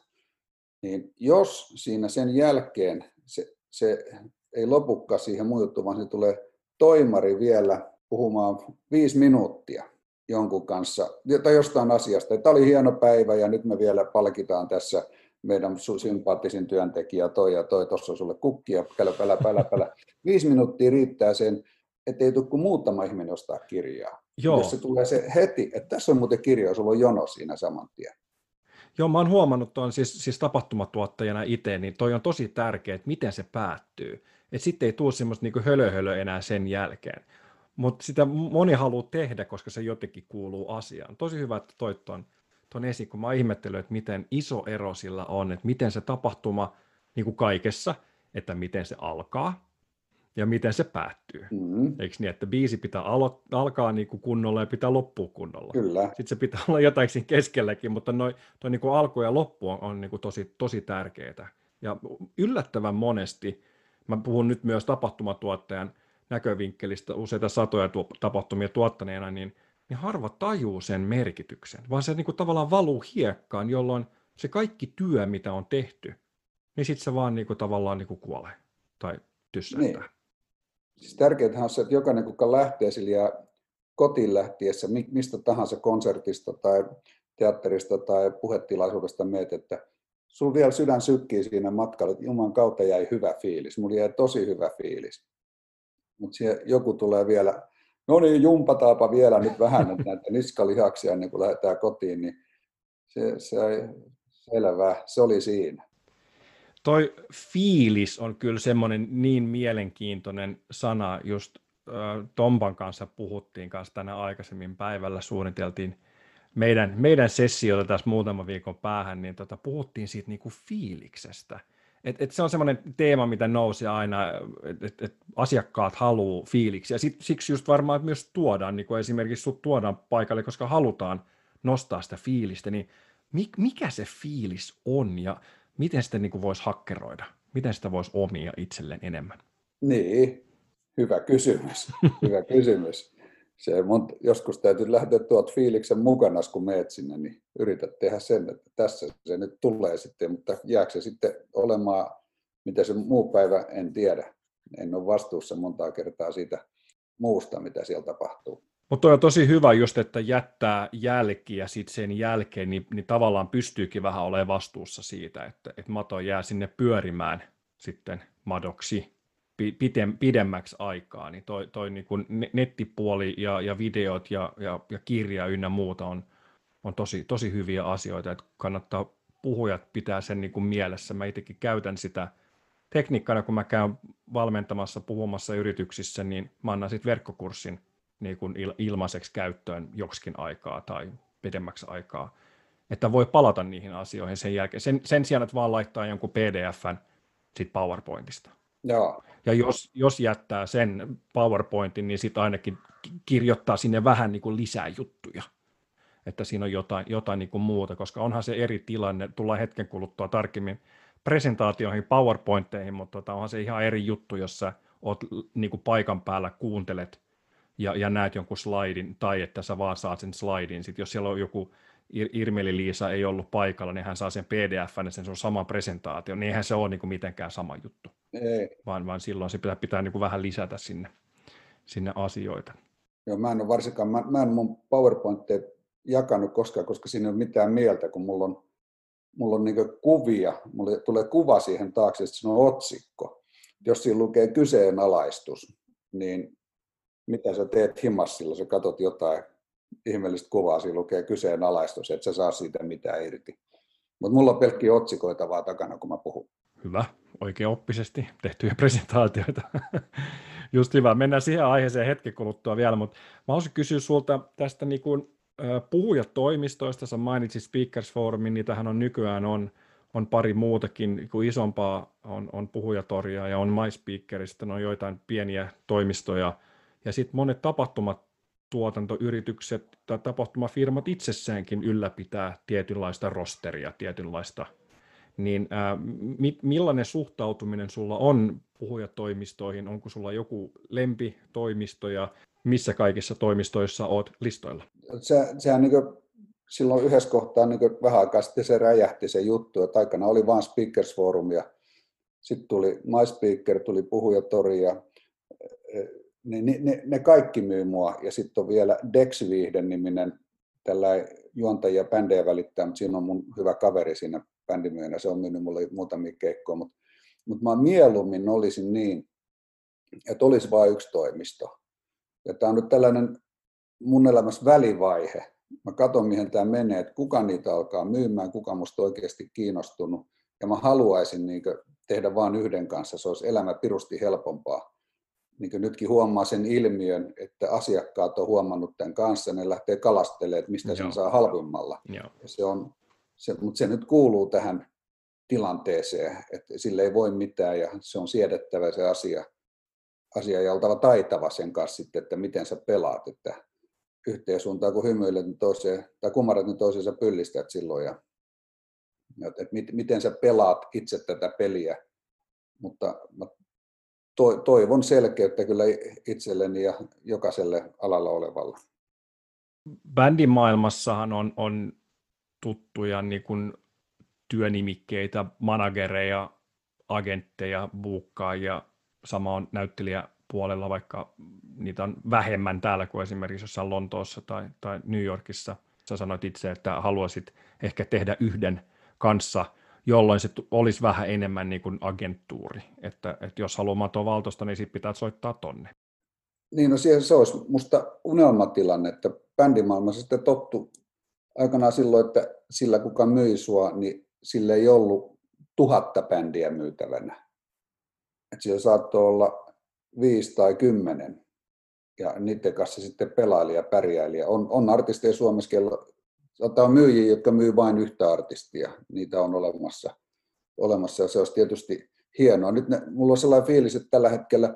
Niin jos siinä sen jälkeen se, se ei lopukka siihen muuttu, vaan se tulee toimari vielä puhumaan viisi minuuttia jonkun kanssa tai jostain asiasta. Tämä oli hieno päivä ja nyt me vielä palkitaan tässä meidän sympaattisin työntekijä toi ja toi, tuossa sulle kukkia, pälä, pälä, pälä, pälä. Viisi minuuttia riittää sen, ettei tule kuin muutama ihminen ostaa kirjaa. Joo. Jos se tulee se heti, että tässä on muuten kirja, sulla on jono siinä saman tien. Joo, mä oon huomannut tuon siis, siis tapahtumatuottajana itse, niin toi on tosi tärkeää, että miten se päättyy. Että sitten ei tule semmoista niin hölöhölö enää sen jälkeen. Mutta sitä moni haluaa tehdä, koska se jotenkin kuuluu asiaan. Tosi hyvä, että toit tuon ton esiin, kun mä ihmettelen, että miten iso ero sillä on, että miten se tapahtuma niin kuin kaikessa, että miten se alkaa ja miten se päättyy. Mm-hmm. Eikö niin, että biisi pitää alo- alkaa niin kuin kunnolla ja pitää loppua kunnolla. Kyllä. Sitten se pitää olla jotain siinä keskelläkin, mutta noi, toi niin kuin alku ja loppu on, on niin kuin tosi, tosi tärkeää. Ja yllättävän monesti, mä puhun nyt myös tapahtumatuottajan näkövinkkelistä useita satoja tapahtumia tuottaneena, niin, niin harva tajuu sen merkityksen, vaan se niin kuin tavallaan valuu hiekkaan, jolloin se kaikki työ, mitä on tehty, niin sitten se vaan niin kuin tavallaan niin kuin kuolee tai tyssähtää. Niin. Siis tärkeintä on se, että jokainen, kuka lähtee sille ja kotiin lähtiessä, mistä tahansa konsertista tai teatterista tai puhetilaisuudesta meet, että sulla vielä sydän sykkii siinä matkalla, että Jumalan kautta jäi hyvä fiilis. Mulla jäi tosi hyvä fiilis. Mutta joku tulee vielä, no niin, jumpataapa vielä nyt vähän näitä niskalihaksia ennen kuin lähdetään kotiin, niin se, se selvä, se oli siinä. Toi fiilis on kyllä semmoinen niin mielenkiintoinen sana, just äh, Tompan kanssa puhuttiin kanssa tänä aikaisemmin päivällä, suunniteltiin meidän, meidän sessiota tässä muutama viikon päähän, niin tota, puhuttiin siitä niinku fiiliksestä. Et, et se on semmoinen teema, mitä nousi aina, että et, et asiakkaat haluaa fiiliksi. Ja sit, siksi just varmaan myös tuodaan, niin kuin esimerkiksi sut tuodaan paikalle, koska halutaan nostaa sitä fiilistä, niin mikä se fiilis on ja miten sitä niin voisi hakkeroida? Miten sitä voisi omia itselleen enemmän? Niin, hyvä kysymys. hyvä kysymys. Se mun, joskus täytyy lähteä tuot fiiliksen mukana, kun meet sinne, niin yrität tehdä sen, että tässä se nyt tulee sitten, mutta jääkö se sitten olemaan, mitä se muu päivä, en tiedä. En ole vastuussa montaa kertaa siitä muusta, mitä siellä tapahtuu. Mutta on tosi hyvä just, että jättää jälkiä sitten sen jälkeen, niin, niin tavallaan pystyykin vähän olemaan vastuussa siitä, että, että mato jää sinne pyörimään sitten madoksi pidem, pidemmäksi aikaa, niin toi, toi niin kuin nettipuoli ja, ja videot ja, ja, ja kirja ynnä muuta on, on tosi, tosi hyviä asioita, että kannattaa puhujat pitää sen niin kuin mielessä. Mä itsekin käytän sitä tekniikkana, kun mä käyn valmentamassa, puhumassa yrityksissä, niin mä annan sitten verkkokurssin niin kuin ilmaiseksi käyttöön joksikin aikaa tai pidemmäksi aikaa, että voi palata niihin asioihin sen jälkeen, sen, sen sijaan, että vaan laittaa jonkun PDFn sit PowerPointista. Joo. Ja jos, jos jättää sen PowerPointin, niin sitten ainakin kirjoittaa sinne vähän niin kuin lisää juttuja, että siinä on jotain, jotain niin kuin muuta, koska onhan se eri tilanne, tullaan hetken kuluttua tarkemmin presentaatioihin, PowerPointteihin, mutta tota, onhan se ihan eri juttu, jos sä oot niin kuin paikan päällä, kuuntelet ja, ja näet jonkun slaidin, tai että sä vaan saat sen slaidin. Sitten jos siellä on joku Irmeli-Liisa ei ollut paikalla, niin hän saa sen pdf ja sen on sama presentaatio, niin eihän se ole niin kuin mitenkään sama juttu. Ei. Vaan, vaan silloin se pitää, pitää niin kuin vähän lisätä sinne, sinne asioita. Joo, mä en ole varsinkaan, mä, mä en mun PowerPointteja jakanut koskaan, koska siinä ei ole mitään mieltä, kun mulla on, mulla on niin kuvia, mulle tulee kuva siihen taakse, että se on otsikko. Jos siinä lukee kyseenalaistus, niin mitä sä teet himassilla, sä katot jotain ihmeellistä kuvaa, siinä lukee kyseenalaistus, että sä saa siitä mitään irti. Mutta mulla on pelkkiä otsikoita vaan takana, kun mä puhun. Hyvä, oikein oppisesti tehtyjä presentaatioita. Just hyvä. Mennään siihen aiheeseen hetken kuluttua vielä, mutta mä haluaisin kysyä sulta tästä niin kuin puhujatoimistoista, sä mainitsit Speakers Forumin, niitähän on nykyään on, on pari muutakin, kuin isompaa on, on puhujatoria ja on MySpeakerista, on joitain pieniä toimistoja, ja sitten monet tapahtumat tuotantoyritykset tai tapahtumafirmat itsessäänkin ylläpitää tietynlaista rosteria, tietynlaista, niin ää, mi, millainen suhtautuminen sulla on puhujatoimistoihin? Onko sulla joku lempitoimisto ja missä kaikissa toimistoissa oot listoilla? Se, sehän niin silloin yhdessä kohtaa niin vähän aikaa sitten se räjähti se juttu, että aikana oli vain Speakers Forum ja sitten tuli MySpeaker, tuli Puhujatori ja ne, ne, ne kaikki myy mua. Ja sitten on vielä Dex Viihden niminen tällä juontajia bändejä välittää, mutta siinä on mun hyvä kaveri siinä bändimyynä, se on myynyt mulle muutamia keikkoja, mutta, mutta mä mieluummin olisin niin, että olisi vain yksi toimisto. Ja tämä on nyt tällainen mun elämässä välivaihe. Mä katson, mihin tämä menee, että kuka niitä alkaa myymään, kuka musta oikeasti kiinnostunut. Ja mä haluaisin niin tehdä vain yhden kanssa, se olisi elämä pirusti helpompaa niin kuin nytkin huomaa sen ilmiön, että asiakkaat on huomannut tämän kanssa, ne lähtee kalastelemaan, että mistä sen saa halvimmalla. Ja se on, se, mutta se nyt kuuluu tähän tilanteeseen, että sille ei voi mitään ja se on siedettävä se asia, asia ja oltava taitava sen kanssa sitten, että miten sä pelaat, että yhteen suuntaan kun hymyilet niin toiseen, tai kumarat, niin toiseen sä pyllistät silloin ja että miten sä pelaat itse tätä peliä, mutta toivon selkeyttä kyllä itselleni ja jokaiselle alalla olevalle. Bändimaailmassahan on, on tuttuja niin kuin työnimikkeitä, managereja, agentteja, buukkaajia, sama on näyttelijäpuolella, vaikka niitä on vähemmän täällä kuin esimerkiksi jossain Lontoossa tai, tai New Yorkissa. Sä sanoit itse, että haluaisit ehkä tehdä yhden kanssa – jolloin se olisi vähän enemmän niin kuin agenttuuri. Että, että jos haluaa matoa valtosta, niin sitten pitää soittaa tonne. Niin, no se, olisi musta unelmatilanne, että bändimaailmassa sitten tottu aikanaan silloin, että sillä kuka myi sua, niin sillä ei ollut tuhatta bändiä myytävänä. Että siellä saattoi olla viisi tai kymmenen ja niiden kanssa sitten pelaili ja pärjäili. On, on artisteja Suomessa, on myyjiä, jotka myy vain yhtä artistia. Niitä on olemassa, olemassa ja se olisi tietysti hienoa. Nyt ne, mulla on sellainen fiilis, että tällä hetkellä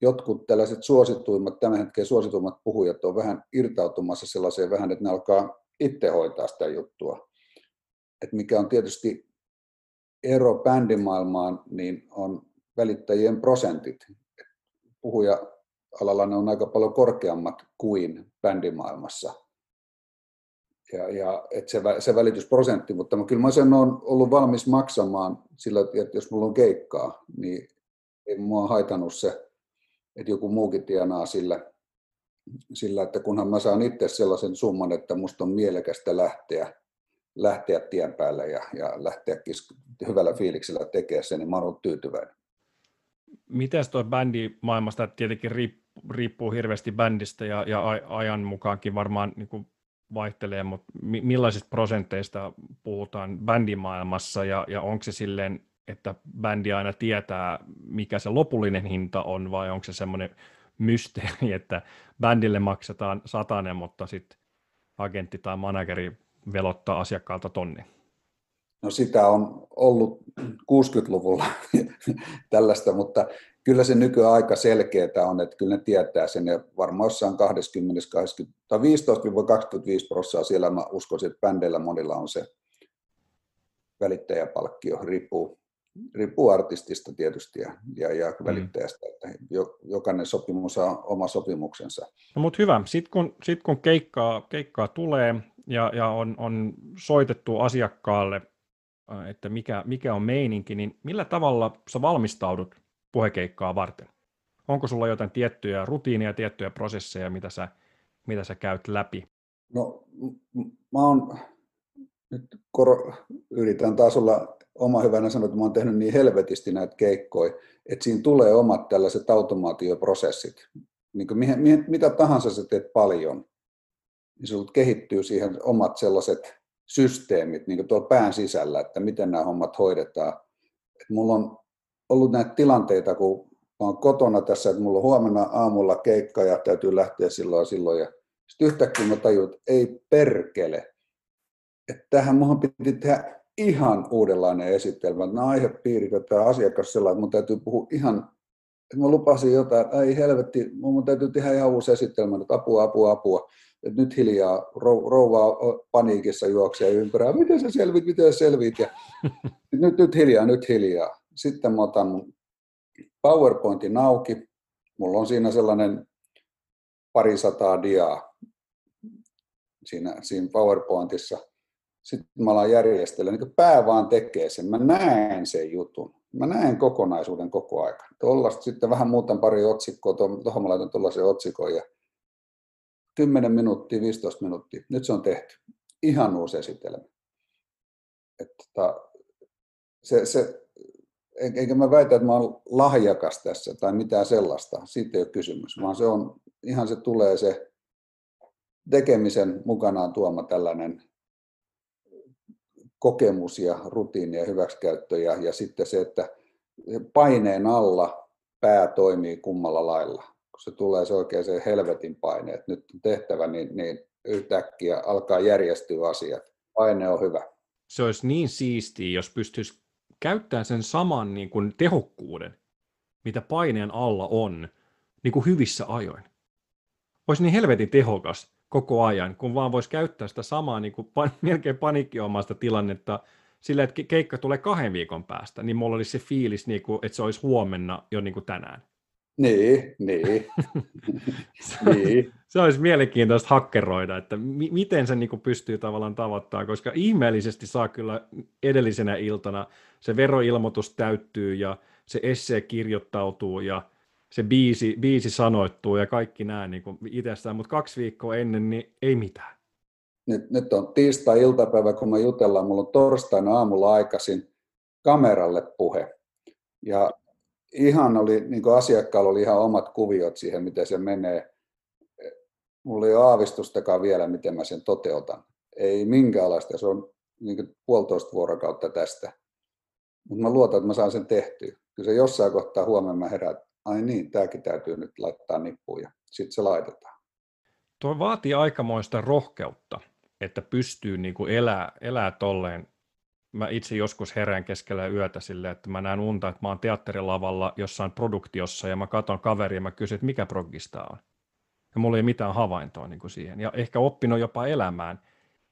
jotkut tällaiset suosituimmat, tämän hetken suosituimmat puhujat on vähän irtautumassa sellaiseen vähän, että ne alkaa itse hoitaa sitä juttua. Et mikä on tietysti ero bändimaailmaan, niin on välittäjien prosentit. Puhuja-alalla ne on aika paljon korkeammat kuin bändimaailmassa ja, ja että se, se välitysprosentti, mutta mä, kyllä mä sen olen ollut valmis maksamaan sillä, että jos mulla on keikkaa, niin ei mua haitannut se, että joku muukin tienaa sillä, sillä, että kunhan mä saan itse sellaisen summan, että musta on mielekästä lähteä, lähteä tien päälle ja, ja lähteä hyvällä fiiliksellä tekemään sen, niin mä oon tyytyväinen. Miten tuo bändi maailmasta tietenkin riippuu, riippuu hirveästi bändistä ja, ja ajan mukaankin varmaan niin kuin vaihtelee, mutta millaisista prosenteista puhutaan bändimaailmassa ja, ja onko se silleen, että bändi aina tietää, mikä se lopullinen hinta on vai onko se semmoinen mysteeri, että bändille maksetaan satanen, mutta sitten agentti tai manageri velottaa asiakkaalta tonni? No sitä on ollut 60-luvulla tällaista, mutta kyllä se nykyään aika selkeää on, että kyllä ne tietää sen ja varmaan jossain 20, 20 tai 15-25 prosenttia siellä mä uskoisin, että bändeillä monilla on se välittäjäpalkkio, riippuu, riippuu artistista tietysti ja, ja, ja mm. välittäjästä, että jo, jokainen sopimus saa oma sopimuksensa. No, mutta hyvä, sitten kun, sit kun keikkaa, keikkaa tulee ja, ja on, on soitettu asiakkaalle, että mikä, mikä on meininki, niin millä tavalla sä valmistaudut puhekeikkaa varten? Onko sulla jotain tiettyjä rutiineja, tiettyjä prosesseja, mitä sä, mitä sä käyt läpi? No, mä oon, nyt kor, yritän taas olla oma hyvänä sanoa, että mä oon tehnyt niin helvetisti näitä keikkoja, että siinä tulee omat tällaiset automaatioprosessit. Niin kuin mihin, mihin, mitä tahansa sä teet paljon, niin sulta kehittyy siihen omat sellaiset systeemit niin kuin tuolla pään sisällä, että miten nämä hommat hoidetaan. Et mulla on ollut näitä tilanteita, kun mä oon kotona tässä, että mulla on huomenna aamulla keikka ja täytyy lähteä silloin silloin ja Sitten yhtäkkiä mä tajuin, että ei perkele. Että tähän mun piti tehdä ihan uudenlainen esitelmä. Nämä aihepiirit ja tämä asiakas sellainen, että mun täytyy puhua ihan, että mä lupasin jotain, että ei helvetti, mun täytyy tehdä ihan uusi esitelmä, että apua, apua, apua. Että nyt hiljaa rouva paniikissa juoksee ympärää, miten sä selvit, miten sä selvit, ja nyt, nyt hiljaa, nyt hiljaa. Sitten mä otan mun PowerPointin auki, mulla on siinä sellainen parisataa diaa siinä, siinä PowerPointissa. Sitten mä alan järjestellä, niin pää vaan tekee sen. Mä näen sen jutun. Mä näen kokonaisuuden koko ajan. Tuollaista sitten vähän muutan pari otsikkoa, tuohon mä laitan tuollaisen otsikon ja 10 minuuttia, 15 minuuttia. Nyt se on tehty. Ihan uusi esitelmä. Että, tota, se, se, enkä mä väitä, että mä olen lahjakas tässä tai mitään sellaista. Siitä ei ole kysymys, vaan se on, ihan se tulee se tekemisen mukanaan tuoma tällainen kokemus ja rutiini ja hyväksikäyttö ja, ja sitten se, että paineen alla pää toimii kummalla lailla. Kun se tulee se oikein se helvetin paine, että nyt on tehtävä, niin, niin yhtäkkiä alkaa järjestyä asiat. Paine on hyvä. Se olisi niin siistiä, jos pystyisi käyttämään sen saman niin kuin tehokkuuden, mitä paineen alla on, niin kuin hyvissä ajoin. Olisi niin helvetin tehokas, koko ajan, kun vaan voisi käyttää sitä samaa niin kuin pan, melkein paniikkiomaista tilannetta sillä, että keikka tulee kahden viikon päästä, niin mulla olisi se fiilis, niin kuin, että se olisi huomenna jo niin kuin tänään. Niin, niin. niin. se olisi mielenkiintoista hakkeroida, että mi- miten se niin kuin pystyy tavallaan tavoittamaan, koska ihmeellisesti saa kyllä edellisenä iltana se veroilmoitus täyttyy ja se esse kirjoittautuu ja se biisi, biisi sanoittuu ja kaikki nämä niin itsestään, mutta kaksi viikkoa ennen niin ei mitään. Nyt, nyt on tiistai-iltapäivä, kun me jutellaan, mulla on torstaina aamulla aikaisin kameralle puhe. Ja ihan oli, niin kuin asiakkaalla oli ihan omat kuviot siihen, miten se menee. Mulla ei ole aavistustakaan vielä, miten mä sen toteutan. Ei minkäänlaista, se on niin puolitoista vuorokautta tästä. Mutta mä luotan, että mä saan sen tehtyä. Kyllä se jossain kohtaa huomenna mä herään, ai niin, tämäkin täytyy nyt laittaa nippuun ja sitten se laitetaan. Tuo vaatii aikamoista rohkeutta, että pystyy niin kuin elää, elää tolleen. Mä itse joskus herään keskellä yötä silleen, että mä näen unta, että mä oon teatterilavalla jossain produktiossa ja mä katson kaveria ja mä kysyn, että mikä progista on. Ja mulla ei mitään havaintoa niin kuin siihen. Ja ehkä oppinut jopa elämään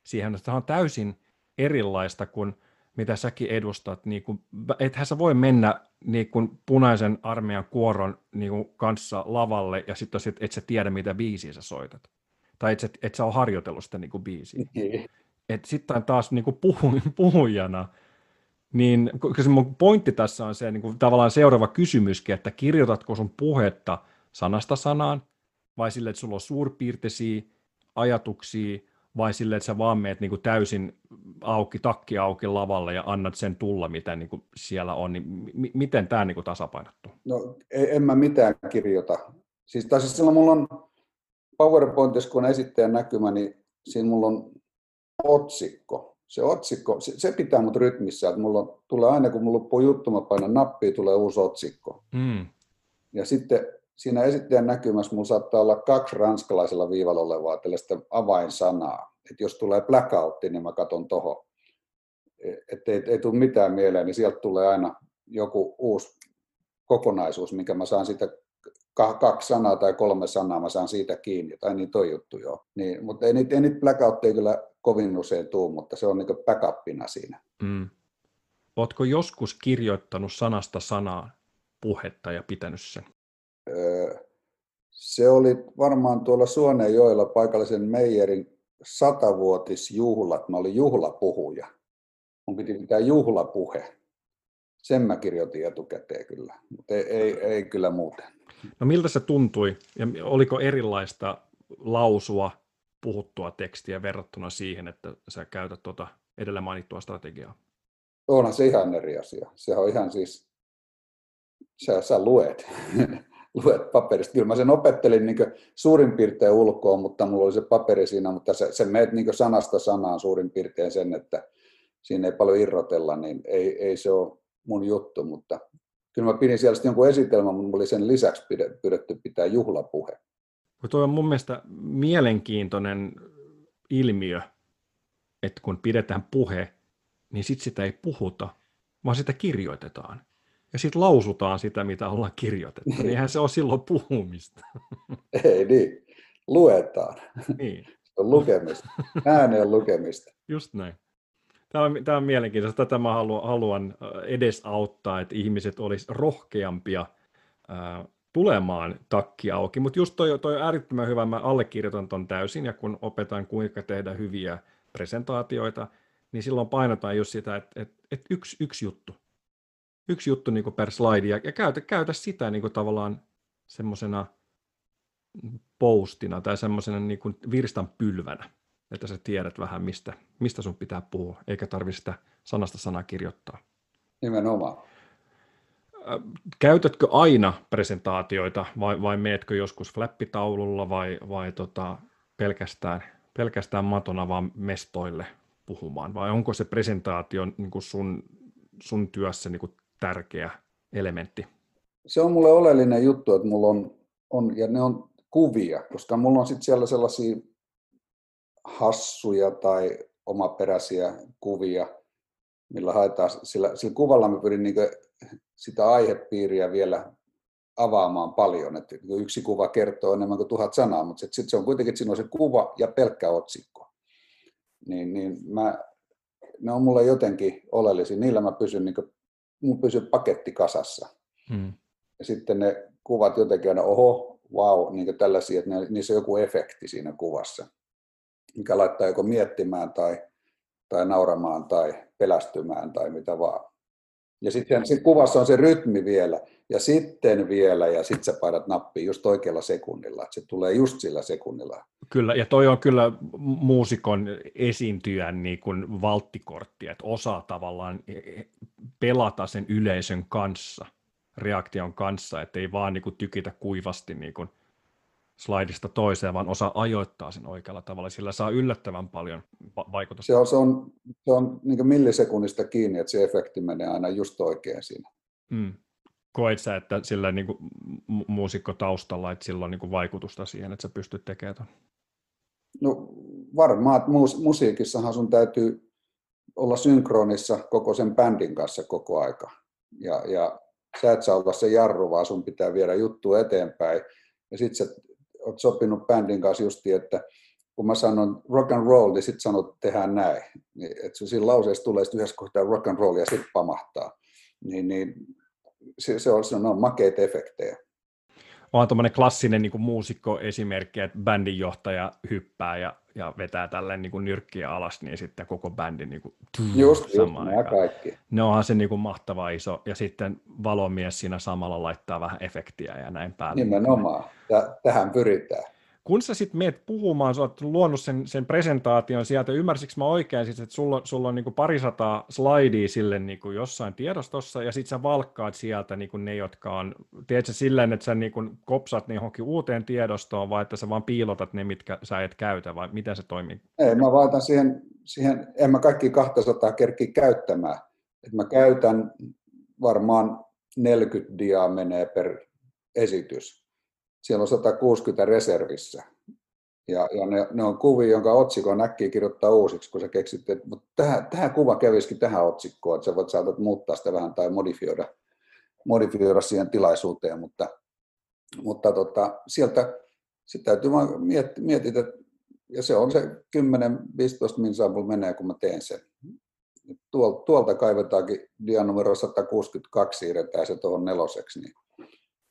siihen, että on täysin erilaista kuin mitä säkin edustat, niin kuin, ethän sä voi mennä niin kuin punaisen armeijan kuoron niin kuin kanssa lavalle ja sitten sit, et sä tiedä, mitä biisiä sä soitat. Tai et sä, et sä ole harjoitellut sitä niin kuin biisiä. Niin. Sitten taas niin kuin puhu, puhujana, niin se mun pointti tässä on se niin kuin, tavallaan seuraava kysymyskin, että kirjoitatko sun puhetta sanasta sanaan, vai sille, että sulla on suurpiirteisiä ajatuksia, vai silleen, että sä vaan meet niin kuin täysin auki, takki auki lavalle ja annat sen tulla, mitä niin kuin siellä on, niin m- miten tämä niin kuin tasapainottuu? No en mä mitään kirjoita. Siis, tai siis silloin mulla on PowerPointissa, kun on esittäjän näkymä, niin siinä mulla on otsikko. Se otsikko, se, se pitää mut rytmissä, että mulla tulee aina, kun mulla loppuu juttu, mä painan nappia, tulee uusi otsikko. Mm. Ja sitten siinä esittäjän näkymässä mulla saattaa olla kaksi ranskalaisella viivalla olevaa tällaista avainsanaa. Että jos tulee blackoutti, niin mä katson toho. Että ei, ei tule mitään mieleen, niin sieltä tulee aina joku uusi kokonaisuus, minkä mä saan siitä kaksi sanaa tai kolme sanaa, mä saan siitä kiinni, tai niin toi juttu joo. Niin, mutta ei niitä, ei niitä blackoutteja kyllä kovin usein tuu, mutta se on niin backupina siinä. Mm. Oletko joskus kirjoittanut sanasta sanaa puhetta ja pitänyt sen? Se oli varmaan tuolla Suonenjoella paikallisen Meijerin satavuotisjuhlat. Mä olin juhlapuhuja. Mun piti pitää juhlapuhe. Sen mä kirjoitin etukäteen kyllä, mutta ei, ei, ei kyllä muuten. No miltä se tuntui ja oliko erilaista lausua puhuttua tekstiä verrattuna siihen, että sä käytät tuota edellä mainittua strategiaa? Onhan se ihan eri asia. Se on ihan siis, sä, sä luet. Luet paperista. Kyllä mä sen opettelin niin suurin piirtein ulkoa, mutta mulla oli se paperi siinä, mutta se, se meet niin sanasta sanaan suurin piirtein sen, että siinä ei paljon irrotella, niin ei, ei se ole mun juttu, mutta kyllä mä pidin siellä jonkun esitelmän, mutta oli sen lisäksi pidetty pitää juhlapuhe. Tuo on mun mielestä mielenkiintoinen ilmiö, että kun pidetään puhe, niin sitten sitä ei puhuta, vaan sitä kirjoitetaan. Ja sitten lausutaan sitä, mitä ollaan kirjoitettu. Niin eihän se ole silloin puhumista. Ei niin, luetaan. Niin. Se on lukemista, ääneen lukemista. Just näin. Tämä on, tämä on mielenkiintoista. Tätä mä haluan, haluan edesauttaa, että ihmiset olisivat rohkeampia ää, tulemaan takki auki. Mutta just toi, toi on äärettömän hyvä, mä allekirjoitan ton täysin, ja kun opetan kuinka tehdä hyviä presentaatioita, niin silloin painotaan just sitä, että, että, että yksi, yksi juttu. Yksi juttu niin per slide, ja, ja käytä, käytä sitä niin tavallaan semmoisena postina tai semmoisena niin virstan pylvänä, että sä tiedät vähän, mistä, mistä sun pitää puhua, eikä tarvitse sitä sanasta sanaa kirjoittaa. Nimenomaan. Käytätkö aina presentaatioita vai, vai meetkö joskus flappitaululla vai, vai tota, pelkästään, pelkästään matona vaan mestoille puhumaan? Vai onko se presentaatio niin kuin sun, sun työssä niin kuin tärkeä elementti? Se on mulle oleellinen juttu, että mulla on, on ja ne on kuvia, koska mulla on sitten siellä sellaisia hassuja tai omaperäisiä kuvia, millä haetaan, sillä, sillä kuvalla mä pyrin niin sitä aihepiiriä vielä avaamaan paljon. Että yksi kuva kertoo enemmän kuin tuhat sanaa, mutta sitten se on kuitenkin, että siinä on se kuva ja pelkkä otsikko. Niin, niin mä, ne on mulle jotenkin oleellisia. Niillä mä pysyn, niin kuin, mun pysyy paketti kasassa. Hmm. Ja sitten ne kuvat jotenkin aina, oho, wow, niin tällaisia, että ne, niissä on joku efekti siinä kuvassa, mikä laittaa joko miettimään tai, tai nauramaan tai pelästymään tai mitä vaan. Ja sitten sit kuvassa on se rytmi vielä, ja sitten vielä, ja sitten sä paidat nappiin just oikealla sekunnilla, että se tulee just sillä sekunnilla. Kyllä, ja toi on kyllä muusikon esiintyjän niin kuin valttikortti, että osaa tavallaan pelata sen yleisön kanssa, reaktion kanssa, ettei vaan niin kuin tykitä kuivasti niin kuin slaidista toiseen, vaan osaa ajoittaa sen oikealla tavalla. Sillä saa yllättävän paljon vaikutusta. Se on, se on, se on niin millisekunnista kiinni, että se efekti menee aina just oikein siinä. Mm. Koet sä, että sillä niin kuin muusikko taustalla, että sillä on niin kuin vaikutusta siihen, että sä pystyt tekemään ton? No varmaan, että mus, musiikissahan sun täytyy olla synkronissa koko sen bändin kanssa koko aika. Ja, ja sä et saa olla se jarru, vaan sun pitää viedä juttu eteenpäin. Ja sitten sä olet sopinut bändin kanssa justi, että kun mä sanon rock and roll, niin sitten sanot, tehdään näin. Niin, että siinä lauseessa tulee sitten yhdessä kohtaa rock and roll ja sitten pamahtaa. Niin, niin se, se, on, se on makeita efektejä. Onhan tuommoinen klassinen niin muusikko esimerkki, että bändinjohtaja hyppää ja, ja vetää tälleen niin nyrkkiä alas, niin sitten koko bändi niin kuin, just, samaan just, kaikki. Ne onhan se niin kuin mahtava iso, ja sitten valomies siinä samalla laittaa vähän efektiä ja näin päälle. Nimenomaan, ja tähän pyritään kun sä sitten meet puhumaan, sä oot luonut sen, sen presentaation sieltä, ymmärsikö mä oikein, sit, että sulla, sulla on niin parisataa slaidia sille niin jossain tiedostossa, ja sitten sä valkkaat sieltä niin ne, jotka on, tiedätkö silleen, että sä niin kopsat ne johonkin uuteen tiedostoon, vai että sä vaan piilotat ne, mitkä sä et käytä, vai miten se toimii? Ei, mä vaatan siihen, siihen en mä kaikki 200 kerkki käyttämään. Et mä käytän varmaan 40 diaa menee per esitys siellä on 160 reservissä. Ja, ja ne, ne, on kuvia, jonka otsikon näkkiä kirjoittaa uusiksi, kun sä keksit, että mutta tähän, tähän kuva kävisikin tähän otsikkoon, että sä voit saada muuttaa sitä vähän tai modifioida, modifioida siihen tilaisuuteen, mutta, mutta tota, sieltä sitten täytyy vaan miettiä, ja se on se 10-15 minsaa mulla menee, kun mä teen sen. Tuolta, tuolta kaivetaankin dianumero 162, siirretään se tuohon neloseksi, niin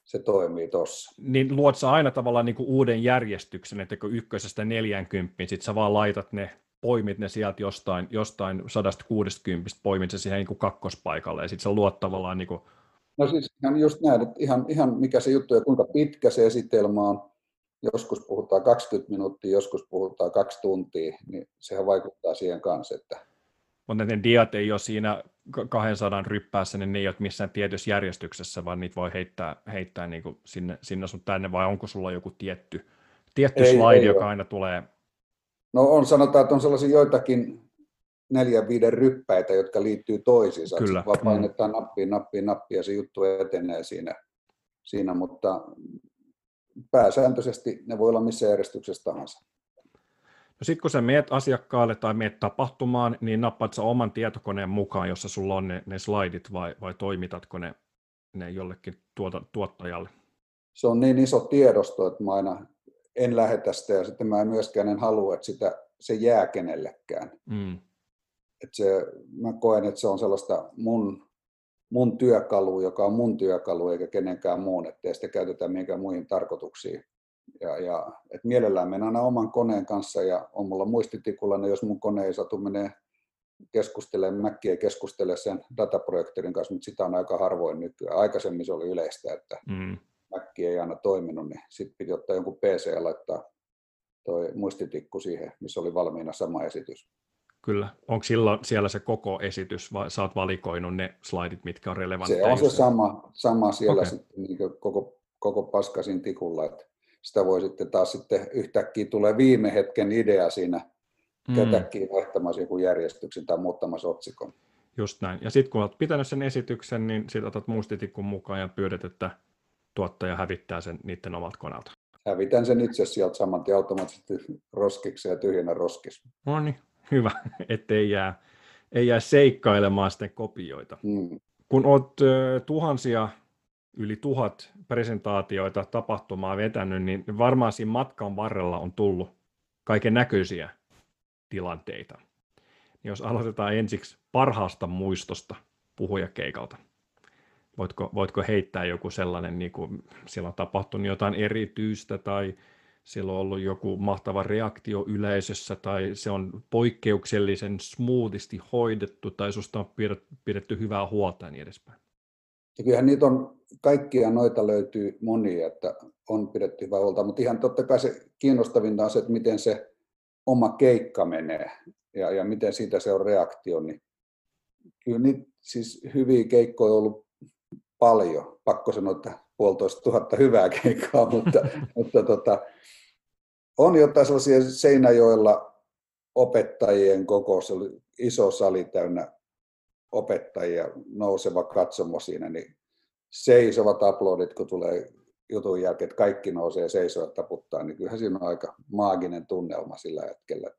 se toimii tuossa. Niin luot sä aina tavallaan niin kuin uuden järjestyksen, että kun ykkösestä 40, sit sä vaan laitat ne, poimit ne sieltä jostain, jostain 160, poimit se siihen niin kuin kakkospaikalle, ja sitten sä luot tavallaan niin kuin... No siis ihan just näin, että ihan, ihan mikä se juttu ja kuinka pitkä se esitelmä on, joskus puhutaan 20 minuuttia, joskus puhutaan kaksi tuntia, niin sehän vaikuttaa siihen kanssa, että mutta ne diat ei ole siinä 200 ryppäässä, niin ne ei ole missään tietyssä järjestyksessä, vaan niitä voi heittää, heittää niin kuin sinne, sinne sun tänne, vai onko sulla joku tietty, tietty ei, slide, ei joka ole. aina tulee? No on, sanotaan, että on sellaisia joitakin neljän, viiden ryppäitä, jotka liittyy toisiinsa. Kyllä. Vaan mm. painetaan nappiin, nappiin, nappiin ja se juttu etenee siinä. siinä mutta pääsääntöisesti ne voi olla missä järjestyksessä tahansa. No sitten kun sä meet asiakkaalle tai meet tapahtumaan, niin nappaat sä oman tietokoneen mukaan, jossa sulla on ne, ne slaidit vai, vai toimitatko ne, ne jollekin tuota, tuottajalle? Se on niin iso tiedosto, että mä aina en lähetä sitä ja sitten mä en myöskään en halua, että sitä, se jää kenellekään. Mm. Et se, mä koen, että se on sellaista mun, mun työkalu, joka on mun työkalu eikä kenenkään muun, ettei sitä käytetä mihinkään muihin tarkoituksiin. Ja, ja, et mielellään menen aina oman koneen kanssa ja on mulla muistitikulla, niin jos mun kone ei satu menee keskustelemaan, Mäkki ei keskustele sen dataprojektorin kanssa, mutta sitä on aika harvoin nykyään. Aikaisemmin se oli yleistä, että mm. Mäkki ei aina toiminut, niin sitten piti ottaa jonkun PC ja laittaa toi muistitikku siihen, missä oli valmiina sama esitys. Kyllä. Onko silloin siellä se koko esitys vai sä oot valikoinut ne slaidit, mitkä on relevantteja? Se on se sama, sama siellä okay. sitten, niin koko, koko paskasin tikulla. Että sitä voi sitten taas sitten yhtäkkiä tulee viime hetken idea siinä mm. kätäkkiin vaihtamassa joku järjestyksen tai muuttamassa otsikon. Just näin. Ja sitten kun olet pitänyt sen esityksen, niin sitten otat muistitikun mukaan ja pyydät, että tuottaja hävittää sen niiden omat koneelta. Hävitän sen itse sieltä saman tien automaattisesti roskiksi ja tyhjänä roskis. No niin, hyvä, ettei jää, ei jää seikkailemaan sitten kopioita. Mm. Kun olet tuhansia yli tuhat presentaatioita tapahtumaa vetänyt, niin varmaan siinä matkan varrella on tullut kaiken näköisiä tilanteita. Jos aloitetaan ensiksi parhaasta muistosta puhujakeikalta. Voitko, voitko heittää joku sellainen, niin kuin siellä on tapahtunut jotain erityistä tai siellä on ollut joku mahtava reaktio yleisössä tai se on poikkeuksellisen smoothisti hoidettu tai susta on pidetty hyvää huolta ja niin edespäin? Ja kyllähän niitä on, kaikkia noita löytyy monia, että on pidetty hyvää huolta, mutta ihan totta kai se kiinnostavinta on se, että miten se oma keikka menee ja, ja miten siitä se on reaktio. Niin kyllä niitä siis hyviä keikkoja on ollut paljon. Pakko sanoa, että puolitoista tuhatta hyvää keikkaa, mutta, mutta tota, on jotain sellaisia Seinäjoella opettajien kokous, oli iso sali täynnä opettajia, nouseva katsomo siinä, niin seisovat aplodit, kun tulee jutun jälkeen, että kaikki nousee seisoa ja taputtaa, niin kyllähän siinä on aika maaginen tunnelma sillä hetkellä.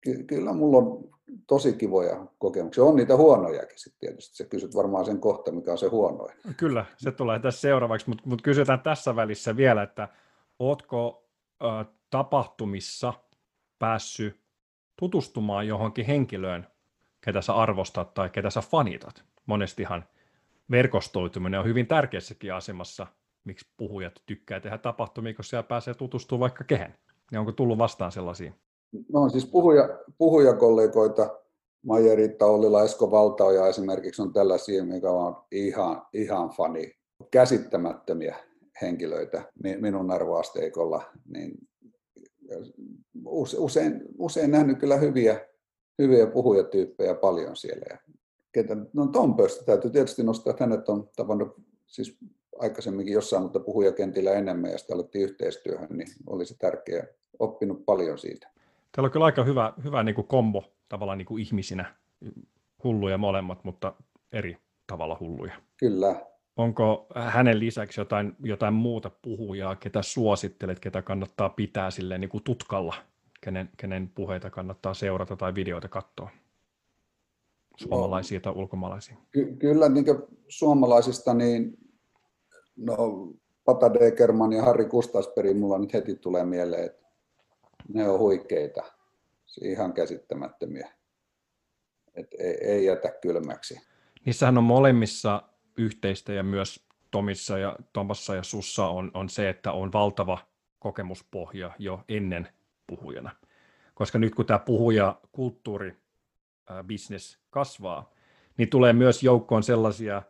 Ky- kyllä mulla on tosi kivoja kokemuksia. On niitä huonojakin sitten tietysti. Se kysyt varmaan sen kohta, mikä on se huonoin. Kyllä, se tulee tässä seuraavaksi, mutta mut kysytään tässä välissä vielä, että ootko äh, tapahtumissa päässyt tutustumaan johonkin henkilöön, ketä sä arvostat tai ketä sä fanitat. Monestihan verkostoituminen on hyvin tärkeässäkin asemassa, miksi puhujat tykkää tehdä tapahtumia, kun siellä pääsee tutustumaan vaikka kehen. Ja onko tullut vastaan sellaisia? No siis puhuja, puhujakollegoita, Maija Riitta Ollila, Esko Valtaoja esimerkiksi on tällaisia, mikä on ihan, ihan fani. Käsittämättömiä henkilöitä minun arvoasteikolla, niin usein, usein nähnyt kyllä hyviä, hyviä puhujatyyppejä paljon siellä. Ketä, no Tom Pöstä täytyy tietysti nostaa, että hänet on tavannut siis aikaisemminkin jossain, mutta puhujakentillä enemmän ja sitten alettiin yhteistyöhön, niin oli se tärkeää. Oppinut paljon siitä. Teillä on kyllä aika hyvä, hyvä niin kuin kombo tavallaan niin kuin ihmisinä, hulluja molemmat, mutta eri tavalla hulluja. Kyllä. Onko hänen lisäksi jotain, jotain muuta puhujaa, ketä suosittelet, ketä kannattaa pitää silleen niin kuin tutkalla kenen, kenen puheita kannattaa seurata tai videoita katsoa? Suomalaisia tai ulkomaalaisia? Ky- kyllä niin suomalaisista, niin no, Pata Degerman ja Harri Kustasperi mulla nyt heti tulee mieleen, että ne on huikeita, ihan käsittämättömiä. Et ei, ei jätä kylmäksi. Niissähän on molemmissa yhteistä ja myös Tomissa ja Tomassa ja Sussa on, on se, että on valtava kokemuspohja jo ennen puhujana. Koska nyt kun tämä puhuja kulttuuri business kasvaa, niin tulee myös joukkoon sellaisia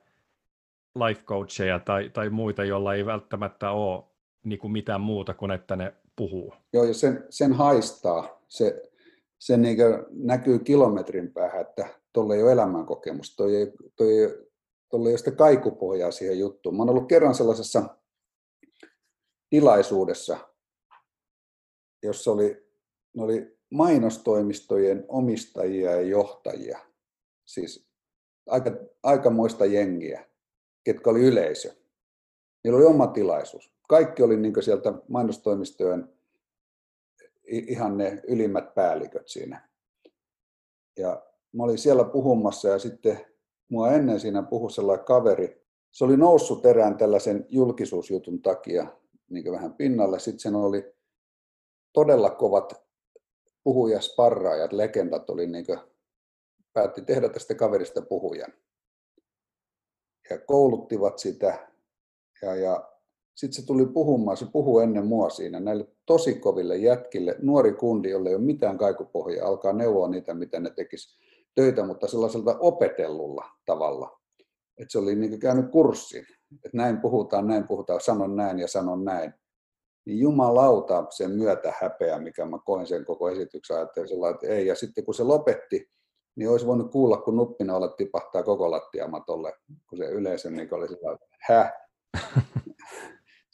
life coacheja tai, tai muita, joilla ei välttämättä ole niin kuin mitään muuta kuin että ne puhuu. Joo, ja sen, sen haistaa. Se, se niin näkyy kilometrin päähän, että tuolla ei ole elämänkokemusta, toi ei, toi ei, tuolla ei ole sitä kaikupohjaa siihen juttuun. Mä olen ollut kerran sellaisessa tilaisuudessa, jossa oli ne oli mainostoimistojen omistajia ja johtajia, siis aika, aikamoista jengiä, ketkä oli yleisö. Niillä oli oma tilaisuus. kaikki oli niin sieltä mainostoimistojen ihan ne ylimmät päälliköt siinä. Ja mä olin siellä puhumassa ja sitten mua ennen siinä puhui sellainen kaveri. Se oli noussut erään tällaisen julkisuusjutun takia niin vähän pinnalle. Sitten sen oli todella kovat puhujasparraajat, legendat oli niin kuin, päätti tehdä tästä kaverista puhujan. Ja kouluttivat sitä. Ja, ja sitten se tuli puhumaan, se puhui ennen mua siinä näille tosi koville jätkille, nuori kundi, jolle ei ole mitään kaikupohjaa, alkaa neuvoa niitä, miten ne tekis töitä, mutta sellaisella opetellulla tavalla. Että se oli niin käynyt kurssin, että näin puhutaan, näin puhutaan, sanon näin ja sanon näin. Niin jumalauta sen myötä häpeä, mikä mä koin sen koko esityksen, ajattelin sillä että ei. Ja sitten kun se lopetti, niin olisi voinut kuulla, kun nuppina olla tipahtaa koko lattiamatolle, kun se yleisö niin oli sillä että häh.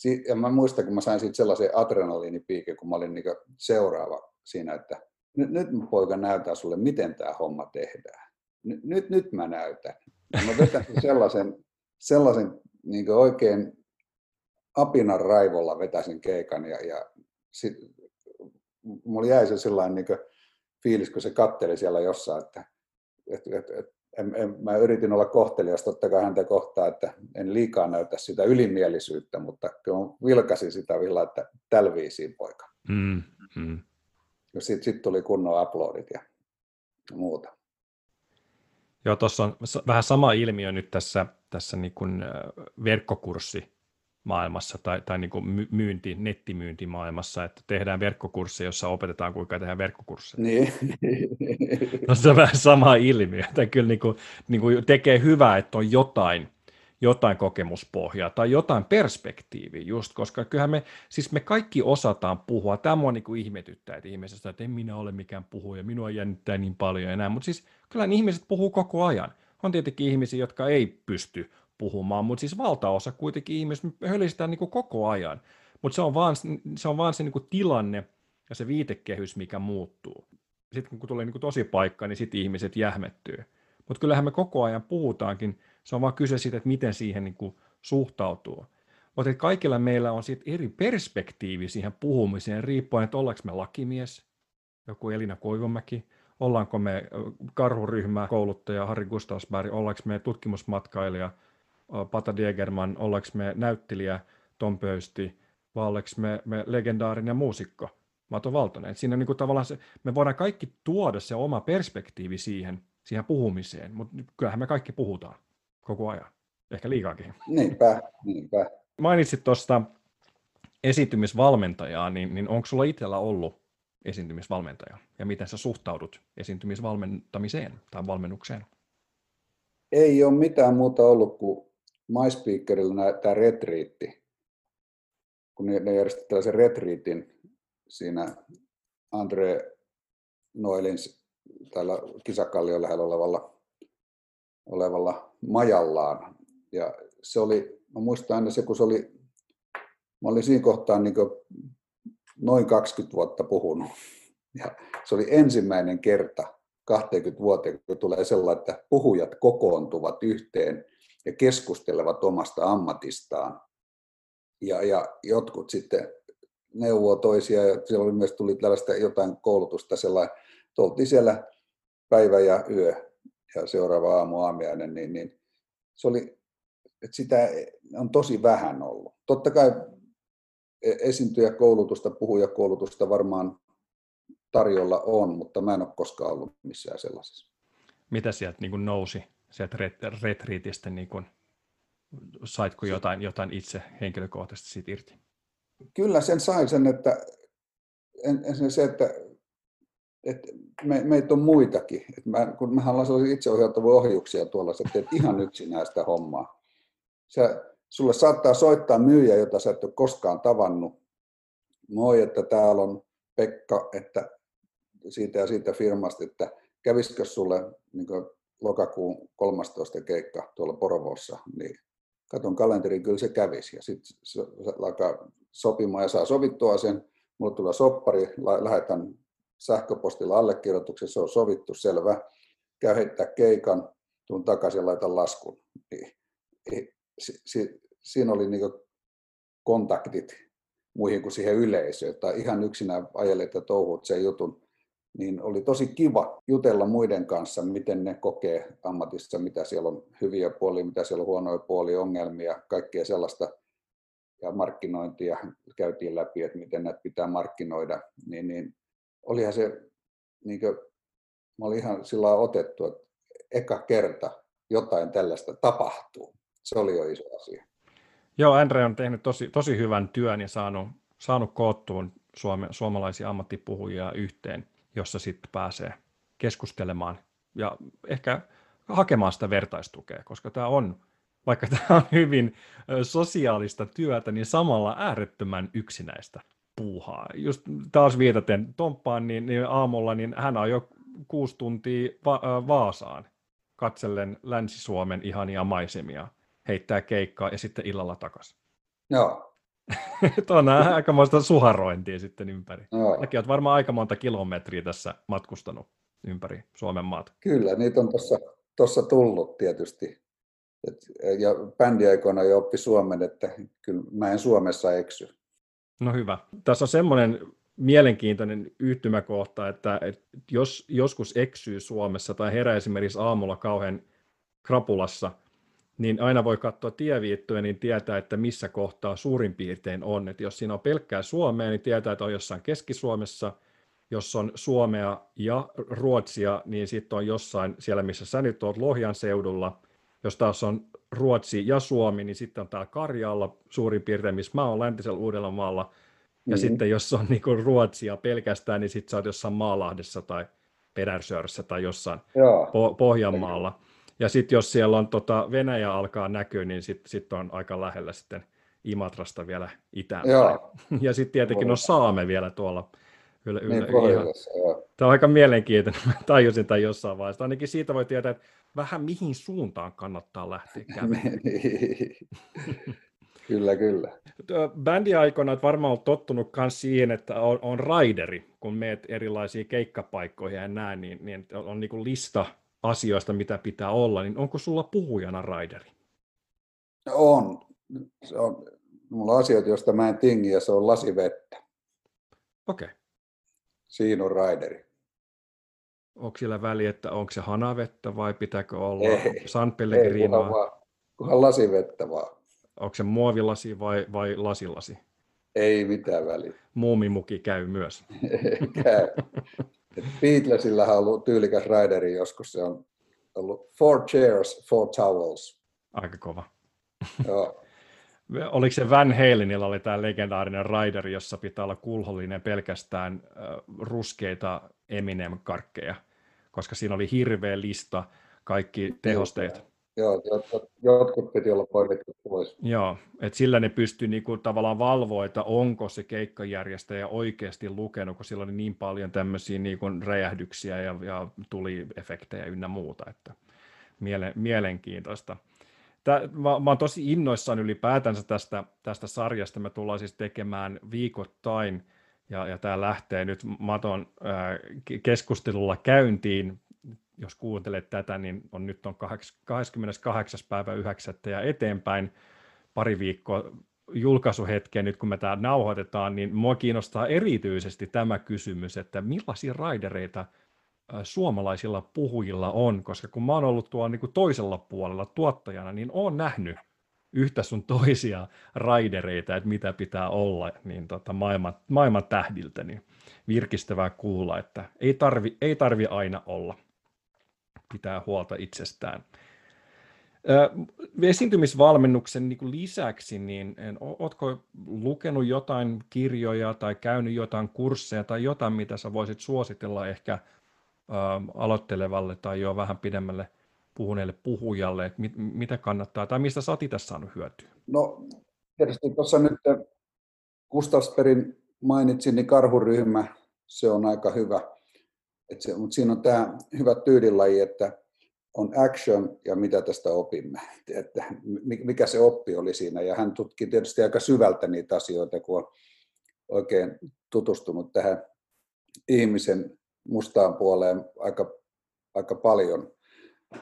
ja mä muistan, kun mä sain siitä sellaisen adrenaliinipiikin, kun mä olin niin seuraava siinä, että nyt, nyt poika näytää sulle, miten tämä homma tehdään. Nyt, nyt, nyt mä näytän. Ja mä vetäsin sellaisen, sellaisen niin oikein apinan raivolla vetäisin keikan ja, ja sit, mulla jäi se sellainen niin fiilis, kun se katteli siellä jossain, että et, et, et, en, en, mä yritin olla kohtelias totta kai häntä kohtaan, että en liikaa näytä sitä ylimielisyyttä, mutta kyllä vilkasin sitä vielä, että tällä viisiin poika. Mm, mm. Sitten sit tuli kunnon aplodit ja muuta. Joo, tuossa on vähän sama ilmiö nyt tässä, tässä niin kuin verkkokurssi maailmassa tai, tai niin kuin myynti, nettimyyntimaailmassa, että tehdään verkkokursseja, jossa opetetaan, kuinka tehdään verkkokursseja. Niin. No, se on vähän sama ilmiö, että kyllä niin kuin, niin kuin tekee hyvää, että on jotain, jotain kokemuspohjaa tai jotain perspektiiviä just, koska kyllähän me, siis me kaikki osataan puhua. Tämä mua niin kuin ihmetyttää, että ihmisestä, että en minä ole mikään puhuja, minua jännittää niin paljon enää, mutta siis kyllä ihmiset puhuu koko ajan. On tietenkin ihmisiä, jotka ei pysty puhumaan, mutta siis valtaosa kuitenkin ihmiset hölistää niin koko ajan. Mutta se on vaan se, on vaan se niin tilanne ja se viitekehys, mikä muuttuu. Sitten kun tulee niin tosi paikka, niin sitten ihmiset jähmettyy. Mutta kyllähän me koko ajan puhutaankin, se on vaan kyse siitä, että miten siihen niin suhtautuu. Mutta kaikilla meillä on sitten eri perspektiivi siihen puhumiseen, riippuen, että ollaanko me lakimies, joku Elina Koivomäki, ollaanko me karhuryhmä, kouluttaja Harri Gustavsberg, ollaanko me tutkimusmatkailija Pata Diegerman, ollaanko me näyttelijä Tom Pöysti, vai ollaanko me, me legendaarinen muusikko Mato Valtonen. Et siinä on niin tavallaan se, me voidaan kaikki tuoda se oma perspektiivi siihen, siihen puhumiseen, mutta kyllähän me kaikki puhutaan koko ajan, ehkä liikaakin. Niinpä, niinpä. Mainitsit tuosta esiintymisvalmentajaa, niin, niin onko sulla itsellä ollut esiintymisvalmentaja ja miten sä suhtaudut esiintymisvalmentamiseen tai valmennukseen? Ei ole mitään muuta ollut kuin MySpeakerilla tämä retriitti, kun ne, järjestivät tällaisen retriitin siinä Andre Noelin täällä Kisakallion lähellä olevalla, olevalla majallaan. Ja se oli, mä muistan aina se, kun se oli, mä olin siinä kohtaa niin noin 20 vuotta puhunut. Ja se oli ensimmäinen kerta 20 vuoteen, kun tulee sellainen, että puhujat kokoontuvat yhteen ja keskustelevat omasta ammatistaan. Ja, ja jotkut sitten neuvoo toisia ja siellä oli myös tuli tällaista jotain koulutusta sellainen, oltiin siellä päivä ja yö ja seuraava aamu aamiainen, niin, niin se oli, että sitä on tosi vähän ollut. Totta kai esiintyjäkoulutusta, puhujakoulutusta varmaan tarjolla on, mutta mä en ole koskaan ollut missään sellaisessa. Mitä sieltä niin nousi sieltä retriitistä, niin kuin, saitko jotain, jotain itse henkilökohtaisesti siitä irti? Kyllä sen sain sen, että ensin se, että, että me, meitä on muitakin. Että mä, kun mehän ollaan sellaisia itseohjautuvia ohjuksia tuolla, sä teet ihan yksinään sitä hommaa. Sä, sulle saattaa soittaa myyjä, jota sä et ole koskaan tavannut. Moi, että täällä on Pekka, että siitä ja siitä firmasta, että kävisikö sulle niin lokakuun 13 keikka tuolla Porvoossa, niin katon kalenterin, kyllä se kävisi. Ja sitten alkaa sopimaan ja saa sovittua sen. Mulle tulee soppari, lähetän sähköpostilla allekirjoituksen, se on sovittu, selvä. Käy heittää keikan, tuun takaisin ja laitan laskun. Niin, si, si, siinä oli niin kontaktit muihin kuin siihen yleisöön, tai ihan yksinään ajelet ja touhut sen jutun, niin oli tosi kiva jutella muiden kanssa, miten ne kokee ammatissa, mitä siellä on hyviä puolia, mitä siellä on huonoja puolia, ongelmia, kaikkea sellaista. Ja markkinointia käytiin läpi, että miten näitä pitää markkinoida. Niin, niin olihan se, niin kuin, mä olin ihan sillä otettu, että eka kerta jotain tällaista tapahtuu. Se oli jo iso asia. Joo, Andre on tehnyt tosi, tosi hyvän työn ja saanut, saanut koottuun suome, suomalaisia ammattipuhujia yhteen, jossa sitten pääsee keskustelemaan ja ehkä hakemaan sitä vertaistukea, koska tämä on, vaikka tämä on hyvin sosiaalista työtä, niin samalla äärettömän yksinäistä puuhaa. Just taas viitaten Tomppaan, niin, niin aamulla niin hän on jo kuusi tuntia Va- Vaasaan katsellen Länsi-Suomen ihania maisemia, heittää keikkaa ja sitten illalla takaisin. Joo. Tuo on aikamoista suharointia sitten ympäri. Joo. Näkin olet varmaan aika monta kilometriä tässä matkustanut ympäri Suomen maata. Kyllä, niitä on tuossa tullut tietysti. Et, ja bändiaikoina jo oppi suomen, että kyllä mä en Suomessa eksy. No hyvä. Tässä on semmoinen mielenkiintoinen yhtymäkohta, että, että jos joskus eksyy Suomessa tai herää esimerkiksi aamulla kauhean krapulassa, niin aina voi katsoa tieviittoja, niin tietää, että missä kohtaa suurin piirtein on. Että jos siinä on pelkkää Suomea, niin tietää, että on jossain Keski-Suomessa, jos on Suomea ja Ruotsia, niin sitten on jossain siellä, missä sä nyt oot Lohjan seudulla. Jos taas on Ruotsi ja Suomi, niin sitten on täällä Karjalla suurin piirtein, missä mä oon läntisellä Uudellamaalla. Ja mm. sitten jos on niin Ruotsia pelkästään, niin sitten sä oot jossain Maalahdessa tai Pedersörsä tai jossain po- Pohjanmaalla. Ja sitten jos siellä on tota, Venäjä alkaa näkyä, niin sitten sit on aika lähellä sitten Imatrasta vielä itään. Ja sitten tietenkin on Saame vielä tuolla Yle, yle, niin, ihan. Tämä on aika mielenkiintoinen. Mä tajusin tämän jossain vaiheessa. Ainakin siitä voi tietää, että vähän mihin suuntaan kannattaa lähteä käymään. Kyllä, kyllä. Bändiaikoina olet varmaan ollut tottunut myös siihen, että on, on raideri, kun meet erilaisiin keikkapaikkoihin ja näin, niin, niin on, niin lista asioista, mitä pitää olla, niin onko sulla puhujana raideri? On. Se on. Mulla on asioita, joista mä en tingi, ja se on lasivettä. Okei. Okay. Siinä on raideri. Onko sillä väliä, että onko se hanavettä vai pitääkö olla ei, San Pellegrinoa? Ei, kunhan, vaan, kunhan lasivettä vaan. Onko se muovilasi vai, vai lasilasi? Ei mitään väliä. Muumimuki käy myös. käy. Beatlesillähän on ollut tyylikäs rideri joskus. Se on ollut four chairs, four towels. Aika kova. Joo. Oliko se Van Halenilla oli tämä legendaarinen rider, jossa pitää olla kulhollinen pelkästään ruskeita Eminem-karkkeja, koska siinä oli hirveä lista kaikki tehosteet. Joo, jotkut piti olla poimittu pois. Joo, että sillä ne pystyi niinku tavallaan valvoa, että onko se keikkajärjestäjä oikeasti lukenut, kun sillä oli niin paljon tämmöisiä niinku räjähdyksiä ja, ja tuli efektejä ynnä muuta, että miele, mielenkiintoista. Tää, mä, mä oon tosi innoissaan ylipäätänsä tästä, tästä sarjasta. Me tullaan siis tekemään viikoittain, ja, ja tämä lähtee nyt Maton äh, keskustelulla käyntiin jos kuuntelet tätä, niin on nyt on 28. päivä 9. ja eteenpäin pari viikkoa julkaisuhetkeen nyt kun me tämä nauhoitetaan, niin mua kiinnostaa erityisesti tämä kysymys, että millaisia raidereita suomalaisilla puhujilla on, koska kun mä oon ollut tuolla niin toisella puolella tuottajana, niin oon nähnyt yhtä sun toisia raidereita, että mitä pitää olla niin tota maailman, maailman tähdiltä, niin virkistävää kuulla, että ei tarvi, ei tarvi aina olla pitää huolta itsestään. Esiintymisvalmennuksen niin lisäksi, niin oletko lukenut jotain kirjoja tai käynyt jotain kursseja tai jotain, mitä sä voisit suositella ehkä aloittelevalle tai jo vähän pidemmälle puhuneelle puhujalle, että mit, mitä kannattaa tai mistä sä oot itse saanut hyötyä? No tietysti tuossa nyt Gustavsperin mainitsin, niin karhuryhmä, se on aika hyvä se, mutta siinä on tämä hyvä tyydilaji, että on action ja mitä tästä opimme, että mikä se oppi oli siinä. Ja hän tutki tietysti aika syvältä niitä asioita, kun on oikein tutustunut tähän ihmisen mustaan puoleen aika, aika paljon.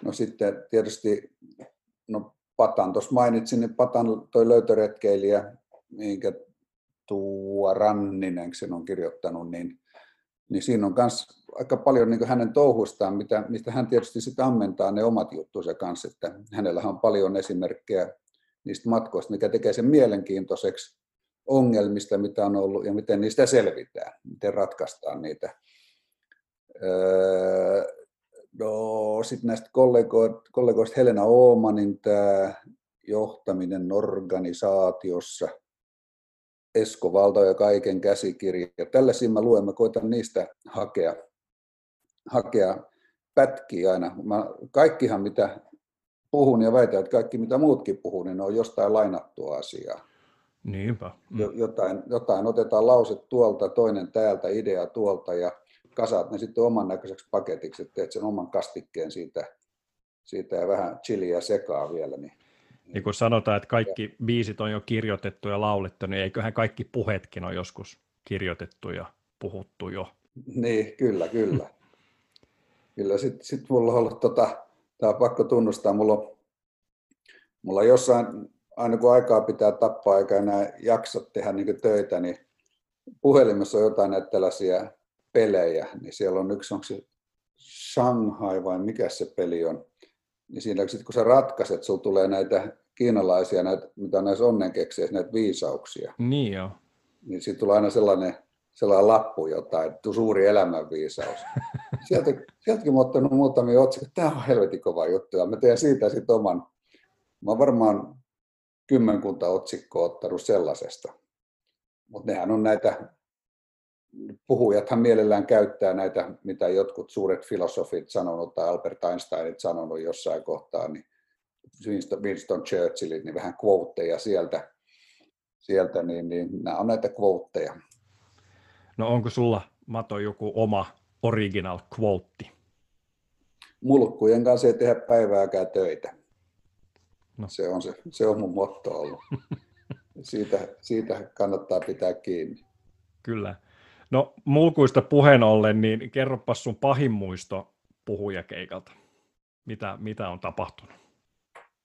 No sitten tietysti, no Patan tuossa mainitsin, niin Patan toi löytöretkeilijä, minkä Tuua Ranninen sen on kirjoittanut, niin, niin siinä on myös aika paljon niin hänen touhuistaan, mitä, mistä hän tietysti sitten ammentaa ne omat juttunsa kanssa, että hänellä on paljon esimerkkejä niistä matkoista, mikä tekee sen mielenkiintoiseksi ongelmista, mitä on ollut ja miten niistä selvitään, miten ratkaistaan niitä. Öö, no, sitten näistä kollegoista Helena Oomanin tämä johtaminen organisaatiossa, Esko Valta ja kaiken käsikirja. Tällaisia mä luen, mä koitan niistä hakea, hakea pätkiä aina. Mä, kaikkihan mitä puhun ja väitän, että kaikki mitä muutkin puhuu, niin ne on jostain lainattua asiaa. Niinpä. Mm. Jotain, jotain otetaan lause tuolta, toinen täältä, idea tuolta ja kasaat ne sitten oman näköiseksi paketiksi, että teet sen oman kastikkeen siitä, siitä ja vähän chiliä sekaa vielä. Niin, niin kun sanotaan, että kaikki biisit on jo kirjoitettu ja laulettu, niin eiköhän kaikki puheetkin ole joskus kirjoitettu ja puhuttu jo. Niin, kyllä, kyllä. Kyllä, sitten sit mulla on ollut, tota, tämä on pakko tunnustaa, mulla on, mulla on jossain aina kun aikaa pitää tappaa eikä enää jaksa tehdä niin töitä, niin puhelimessa on jotain näitä tällaisia pelejä, niin siellä on yksi, onko se Shanghai vai mikä se peli on, niin siinä sit kun sä ratkaiset, sulla tulee näitä kiinalaisia, näitä, mitä näissä onnenkekseissä, näitä viisauksia. Niin joo. Niin siitä tulee aina sellainen, sellainen lappu jotain, suuri elämänviisaus. Sieltä, sieltäkin mä ottanut muutamia otsikoita, tämä on helvetin kova juttu, ja mä teen siitä sitten oman. Mä oon varmaan kymmenkunta otsikkoa ottanut sellaisesta. Mutta nehän on näitä, puhujathan mielellään käyttää näitä, mitä jotkut suuret filosofit sanonut tai Albert Einsteinit sanonut jossain kohtaa, niin Winston, Winston Churchillit, niin vähän quoteja sieltä, sieltä niin, niin nämä on näitä quoteja. No onko sulla, Mato, joku oma original quote? Mulkkujen kanssa ei tehdä päivääkään töitä. No. Se, on se, se on mun motto ollut. siitä, siitä kannattaa pitää kiinni. Kyllä. No mulkuista puheen ollen, niin kerropas sun pahin muisto puhujakeikalta. Mitä, mitä on tapahtunut?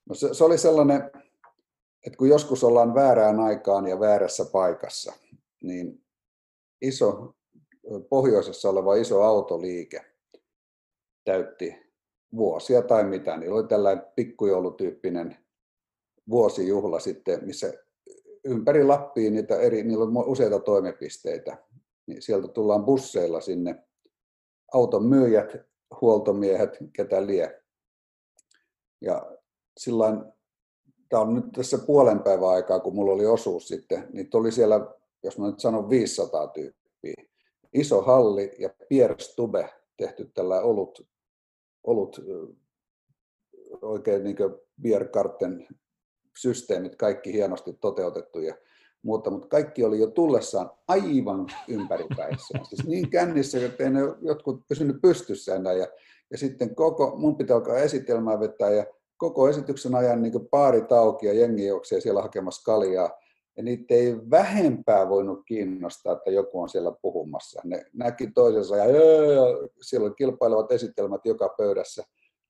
No se, se oli sellainen, että kun joskus ollaan väärään aikaan ja väärässä paikassa, niin iso, pohjoisessa oleva iso autoliike täytti vuosia tai mitä, niin oli tällainen pikkujoulutyyppinen vuosijuhla sitten, missä ympäri Lappiin niitä eri, niillä on useita toimipisteitä, niin sieltä tullaan busseilla sinne, auton myyjät, huoltomiehet, ketä lie. Ja sillain, tämä on nyt tässä puolen päivän aikaa, kun mulla oli osuus sitten, niin tuli siellä, jos mä nyt sanon 500 tyyppiä. Iso halli ja Pierre Stube tehty tällä olut, olut oikein niin Bierkarten systeemit kaikki hienosti toteutettu ja muuta, mutta kaikki oli jo tullessaan aivan ympäripäissään. Siis niin kännissä, että ei ne jotkut pysynyt pystyssä enää. Ja, ja sitten koko, mun pitää alkaa esitelmää vetää ja koko esityksen ajan niin paari auki ja jengi juoksee siellä hakemassa kaljaa. Ja niitä ei vähempää voinut kiinnostaa, että joku on siellä puhumassa. Ne näki toisensa ja, siellä oli kilpailevat esitelmät joka pöydässä.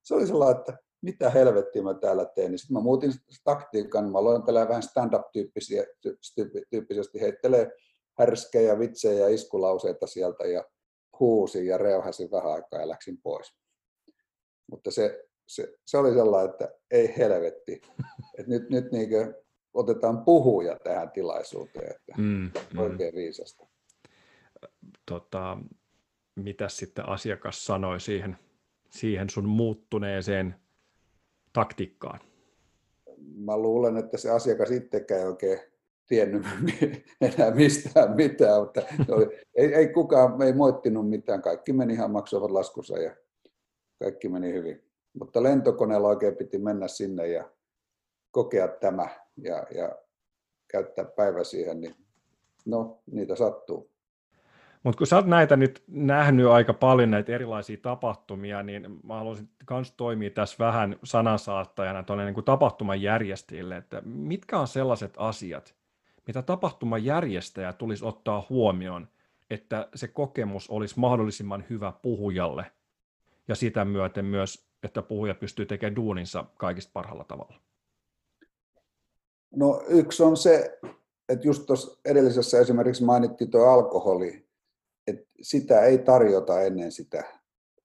Se oli sellainen, että mitä helvettiä mä täällä teen. Niin sitten mä muutin taktiikan, mä aloin tällä vähän stand-up-tyyppisesti heittelee härskejä, vitsejä ja iskulauseita sieltä ja huusin ja reuhasin vähän aikaa ja läksin pois. Mutta se, se, se oli sellainen, että ei helvetti. että nyt nyt niin otetaan puhuja tähän tilaisuuteen, että mm, mm. oikein viisasta. Tota, mitä sitten asiakas sanoi siihen, siihen sun muuttuneeseen taktiikkaan? Mä luulen, että se asiakas itsekään ei oikein tiennyt enää mistään mitään, mutta oli, ei, ei kukaan ei moittinut mitään. Kaikki meni ihan maksuavat laskussa ja kaikki meni hyvin. Mutta lentokoneella oikein piti mennä sinne ja kokea tämä ja, ja käyttää päivä siihen, niin no, niitä sattuu. Mutta kun sä oot näitä nyt nähnyt aika paljon näitä erilaisia tapahtumia, niin mä haluaisin myös toimia tässä vähän sanansaattajana tuonne niin tapahtuman järjestäjille, että mitkä on sellaiset asiat, mitä tapahtuman järjestäjä tulisi ottaa huomioon, että se kokemus olisi mahdollisimman hyvä puhujalle ja sitä myöten myös, että puhuja pystyy tekemään duuninsa kaikista parhaalla tavalla? No yksi on se, että just tuossa edellisessä esimerkiksi mainittiin tuo alkoholi, että sitä ei tarjota ennen sitä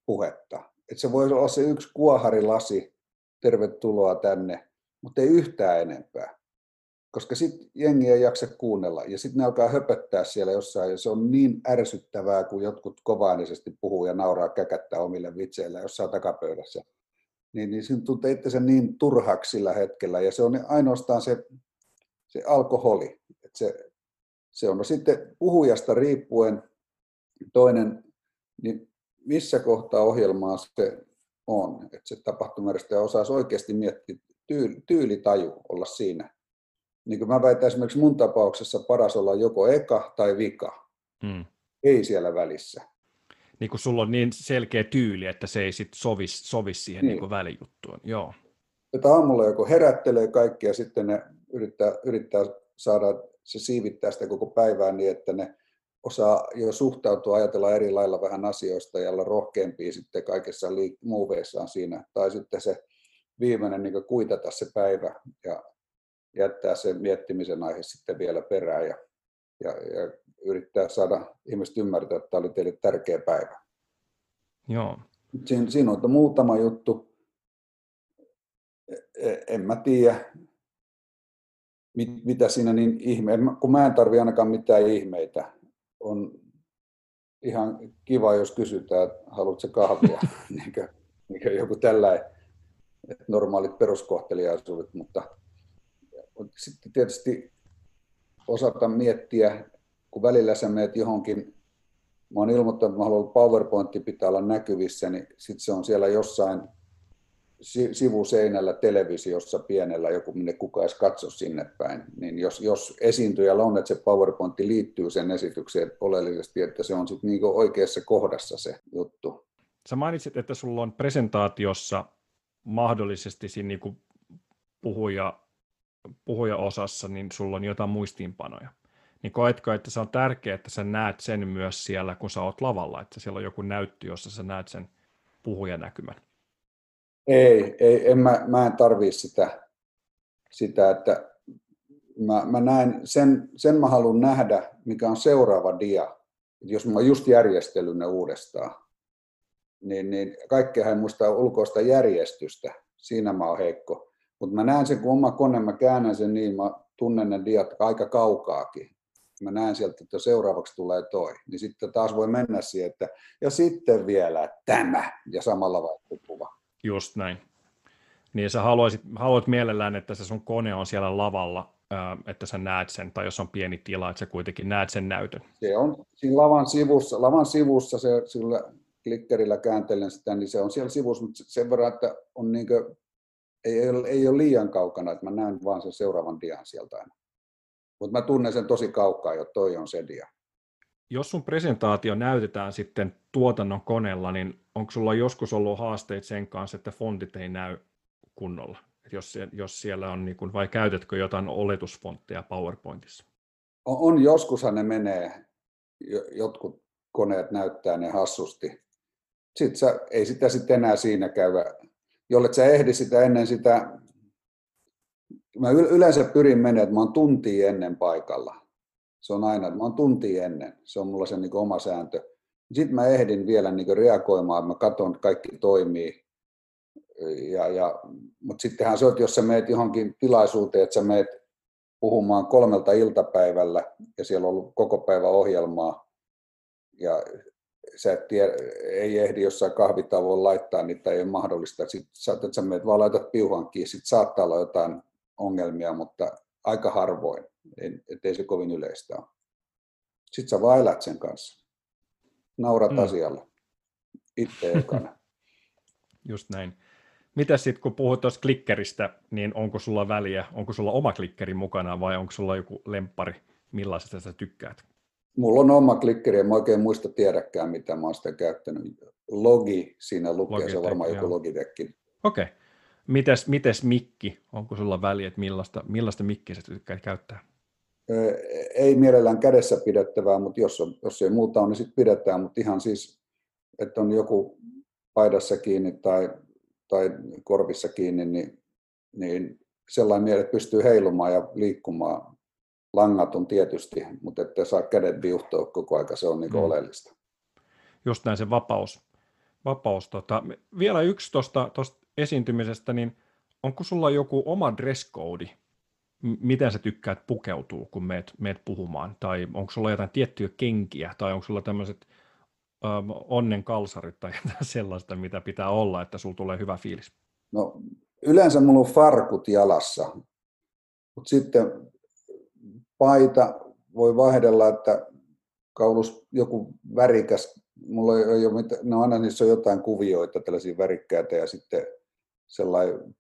puhetta. Että se voi olla se yksi kuoharilasi, tervetuloa tänne, mutta ei yhtään enempää. Koska sitten jengi ei jaksa kuunnella ja sitten ne alkaa höpöttää siellä jossain ja se on niin ärsyttävää, kun jotkut kovaanisesti puhuu ja nauraa käkättää omille vitseillä jossain takapöydässä. Niin, niin siinä tuntee itsensä niin turhaksi sillä hetkellä ja se on ainoastaan se, se alkoholi. Et se, se on no sitten puhujasta riippuen toinen, niin missä kohtaa ohjelmaa se on, että se tapahtumajärjestäjä osaisi oikeasti miettiä tyyli, tyylitaju olla siinä. Niin kuin mä väitän esimerkiksi mun tapauksessa paras olla joko eka tai vika. Hmm. Ei siellä välissä. Niin kuin sulla on niin selkeä tyyli, että se ei sit sovi, sovi siihen niin. Niin välijuttuun. Joo. Että aamulla joko herättelee kaikki ja sitten ne yrittää, yrittää saada, se siivittää sitä koko päivää niin, että ne osaa jo suhtautua, ajatella eri lailla vähän asioista ja olla rohkeampia sitten kaikessa liik- muuveissaan siinä. Tai sitten se viimeinen niin kuitata se päivä ja jättää sen miettimisen aihe sitten vielä perään ja, ja, ja yrittää saada ihmiset ymmärtää, että tämä oli teille tärkeä päivä. Joo. Siin, siinä on muutama juttu. E, e, en mä tiedä, mit, mitä siinä niin ihme, kun mä en tarvi ainakaan mitään ihmeitä on ihan kiva, jos kysytään, että haluatko kahvia, niin kuin, niin kuin joku tällainen normaalit peruskohteliaisuudet, mutta sitten tietysti osata miettiä, kun välillä sä meet johonkin, mä oon ilmoittanut, että mä haluan PowerPointti pitää olla näkyvissä, niin sitten se on siellä jossain sivuseinällä televisiossa pienellä, joku minne kukaan edes katso sinne päin, niin jos, jos esiintyjällä on, että se PowerPointti liittyy sen esitykseen oleellisesti, että se on sitten niin oikeassa kohdassa se juttu. Sä mainitsit, että sulla on presentaatiossa mahdollisesti siinä niin puhuja, puhuja-osassa, niin sulla on jotain muistiinpanoja. Niin koetko, että se on tärkeää, että sä näet sen myös siellä, kun sä oot lavalla, että siellä on joku näyttö, jossa sä näet sen puhujanäkymän? Ei, ei en mä, mä en tarvii sitä, sitä että mä, mä näen, sen, sen mä haluan nähdä, mikä on seuraava dia. Jos mä oon just järjestellyt ne uudestaan, niin, niin kaikkea en muista ulkoista järjestystä. Siinä mä oon heikko. Mutta mä näen sen, kun oma kone, mä käännän sen niin, mä tunnen ne diat aika kaukaakin. Mä näen sieltä, että seuraavaksi tulee toi. Niin sitten taas voi mennä siihen, että ja sitten vielä tämä ja samalla vaikka kuva. Just näin. Niin sä haluaisit, haluat mielellään, että se sun kone on siellä lavalla, että sä näet sen, tai jos on pieni tila, että sä kuitenkin näet sen näytön. Se on siinä lavan sivussa, lavan sivussa se, sillä klikkerillä kääntelen sitä, niin se on siellä sivussa, mutta sen verran, että on niin kuin, ei, ei, ole, ei ole liian kaukana, että mä näen vaan sen seuraavan dian sieltä aina. Mutta mä tunnen sen tosi kaukaa, jo toi on se dia jos sun presentaatio näytetään sitten tuotannon koneella, niin onko sulla joskus ollut haasteet sen kanssa, että fontit ei näy kunnolla? Et jos, jos siellä on, niin kun, vai käytätkö jotain oletusfontteja PowerPointissa? On, on joskushan ne menee, jotkut koneet näyttää ne hassusti. Sitten sä, ei sitä sitten enää siinä käy. Jollet sä ehdi sitä ennen sitä, mä yleensä pyrin menemään, että mä oon tuntia ennen paikalla se on aina, mä oon tunti ennen, se on mulla se niin oma sääntö. Sitten mä ehdin vielä niin reagoimaan, mä katson, että kaikki toimii. Ja, ja, mutta sittenhän se on, että jos sä meet johonkin tilaisuuteen, että sä meet puhumaan kolmelta iltapäivällä ja siellä on ollut koko päivä ohjelmaa ja sä et tiedä, ei ehdi jossain kahvitauolla laittaa niitä, ei ole mahdollista. Sitten sä, että sä meet vaan laitat piuhankin, sitten saattaa olla jotain ongelmia, mutta aika harvoin ettei se kovin yleistä ole. Sitten sä vaan elät sen kanssa. Naurat mm. asialle. Itse ekana. Just näin. Mitä sitten, kun puhut tuosta klikkeristä, niin onko sulla väliä, onko sulla oma klikkeri mukana vai onko sulla joku lemppari, millaisesta sä tykkäät? Mulla on oma klikkeri, en mä oikein muista tiedäkään, mitä mä oon sitä käyttänyt. Logi siinä lukee, Logitech, se on varmaan joku Logitechin. Okei. Okay. Mites, mites mikki? Onko sulla väliä, että millaista, millaista mikkiä sä tykkäät käyttää? ei mielellään kädessä pidettävää, mutta jos, on, jos ei muuta on, niin sitten pidetään, mutta ihan siis, että on joku paidassa kiinni tai, tai korvissa kiinni, niin, niin sellainen mieli, että pystyy heilumaan ja liikkumaan langaton tietysti, mutta että saa kädet viuhtoa koko aika, se on niin mm. oleellista. Just näin se vapaus. vapaus tota. Vielä yksi tuosta esiintymisestä, niin onko sulla joku oma dress code, miten sä tykkäät pukeutua, kun meet, meet puhumaan? Tai onko sulla jotain tiettyjä kenkiä, tai onko sulla tämmöiset ähm, onnen kalsarit tai jotain sellaista, mitä pitää olla, että sulla tulee hyvä fiilis? No, yleensä mulla on farkut jalassa, mutta sitten paita voi vaihdella, että kaulus joku värikäs, mulla ei ole mitään, no aina niissä on jotain kuvioita, tällaisia värikkäitä ja sitten sellainen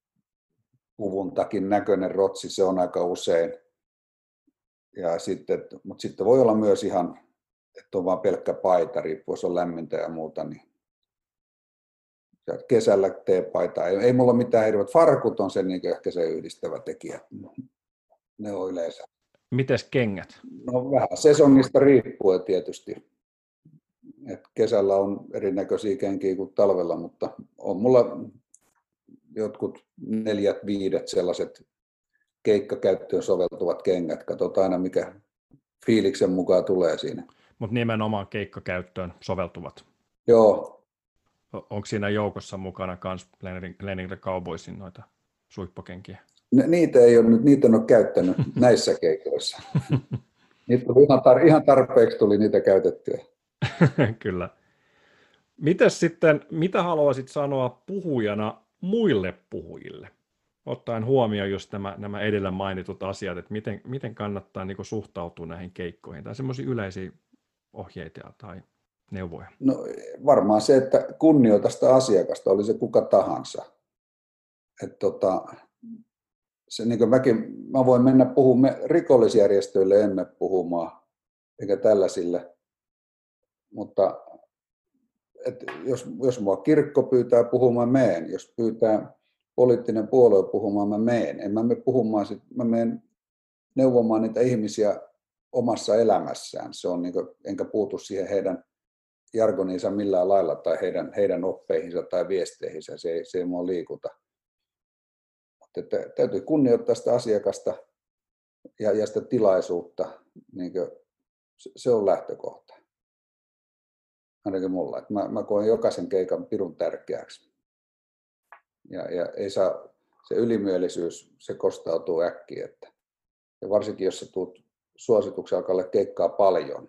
puvun takin näköinen rotsi, se on aika usein. Ja sitten, mutta sitten voi olla myös ihan, että on vain pelkkä paita, riippuu jos on lämmintä ja muuta, niin kesällä paita. Ei, ei mulla mitään hirveät. Farkut on se niin ehkä se yhdistävä tekijä. Ne on yleensä. Mites kengät? No vähän sesongista riippuen tietysti. Et kesällä on erinäköisiä kenkiä kuin talvella, mutta on mulla jotkut neljät, viidet sellaiset keikkakäyttöön soveltuvat kengät. Katsotaan aina mikä fiiliksen mukaan tulee siinä. Mutta nimenomaan keikkakäyttöön soveltuvat. Joo. Onko siinä joukossa mukana myös Lenin Cowboysin noita suippokenkiä? niitä ei ole nyt, niitä en ole käyttänyt näissä keikoissa. Niitä tuli ihan, tar- ihan tarpeeksi tuli niitä käytettyä. Kyllä. Mites sitten, mitä haluaisit sanoa puhujana muille puhujille? Ottaen huomioon just nämä, nämä edellä mainitut asiat, että miten, miten kannattaa niin suhtautua näihin keikkoihin, tai semmoisia yleisiä ohjeita tai neuvoja? No varmaan se, että kunnioita sitä asiakasta, oli se kuka tahansa. Et tota, se, niin kuin mäkin, mä voin mennä puhumaan, rikollisjärjestöille emme puhumaan, eikä tällaisille, mutta et jos, jos mua kirkko pyytää puhumaan, meen. Jos pyytää poliittinen puolue puhumaan, mä meen. En mä mene puhumaan, sit, mä menen neuvomaan niitä ihmisiä omassa elämässään. Se on niin kuin, enkä puutu siihen heidän jargoniinsa millään lailla tai heidän, heidän oppeihinsa tai viesteihinsä. Se ei, se ei mua liikuta. Että täytyy kunnioittaa sitä asiakasta ja, ja sitä tilaisuutta. Niin kuin, se on lähtökohta. Ainakin mulla. Että mä, mä koen jokaisen keikan pirun tärkeäksi. Ja, ja ei saa, se ylimielisyys, se kostautuu äkkiä. Että, ja varsinkin jos sä tuut suosituksen alkalle keikkaa paljon,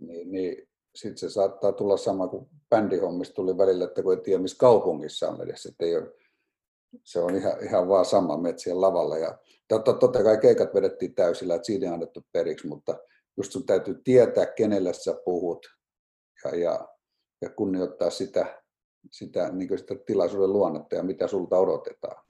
niin, niin sitten se saattaa tulla sama kuin bändihommista tuli välillä, että kun ei tiedä missä kaupungissa on edes, että ei ole se on ihan, ihan vaan sama metsien lavalla. Ja totta, totta kai keikat vedettiin täysillä, että siinä on annettu periksi, mutta just sun täytyy tietää, kenelle sä puhut ja, ja, ja kunnioittaa sitä, sitä, niin sitä tilaisuuden luonnetta ja mitä sulta odotetaan.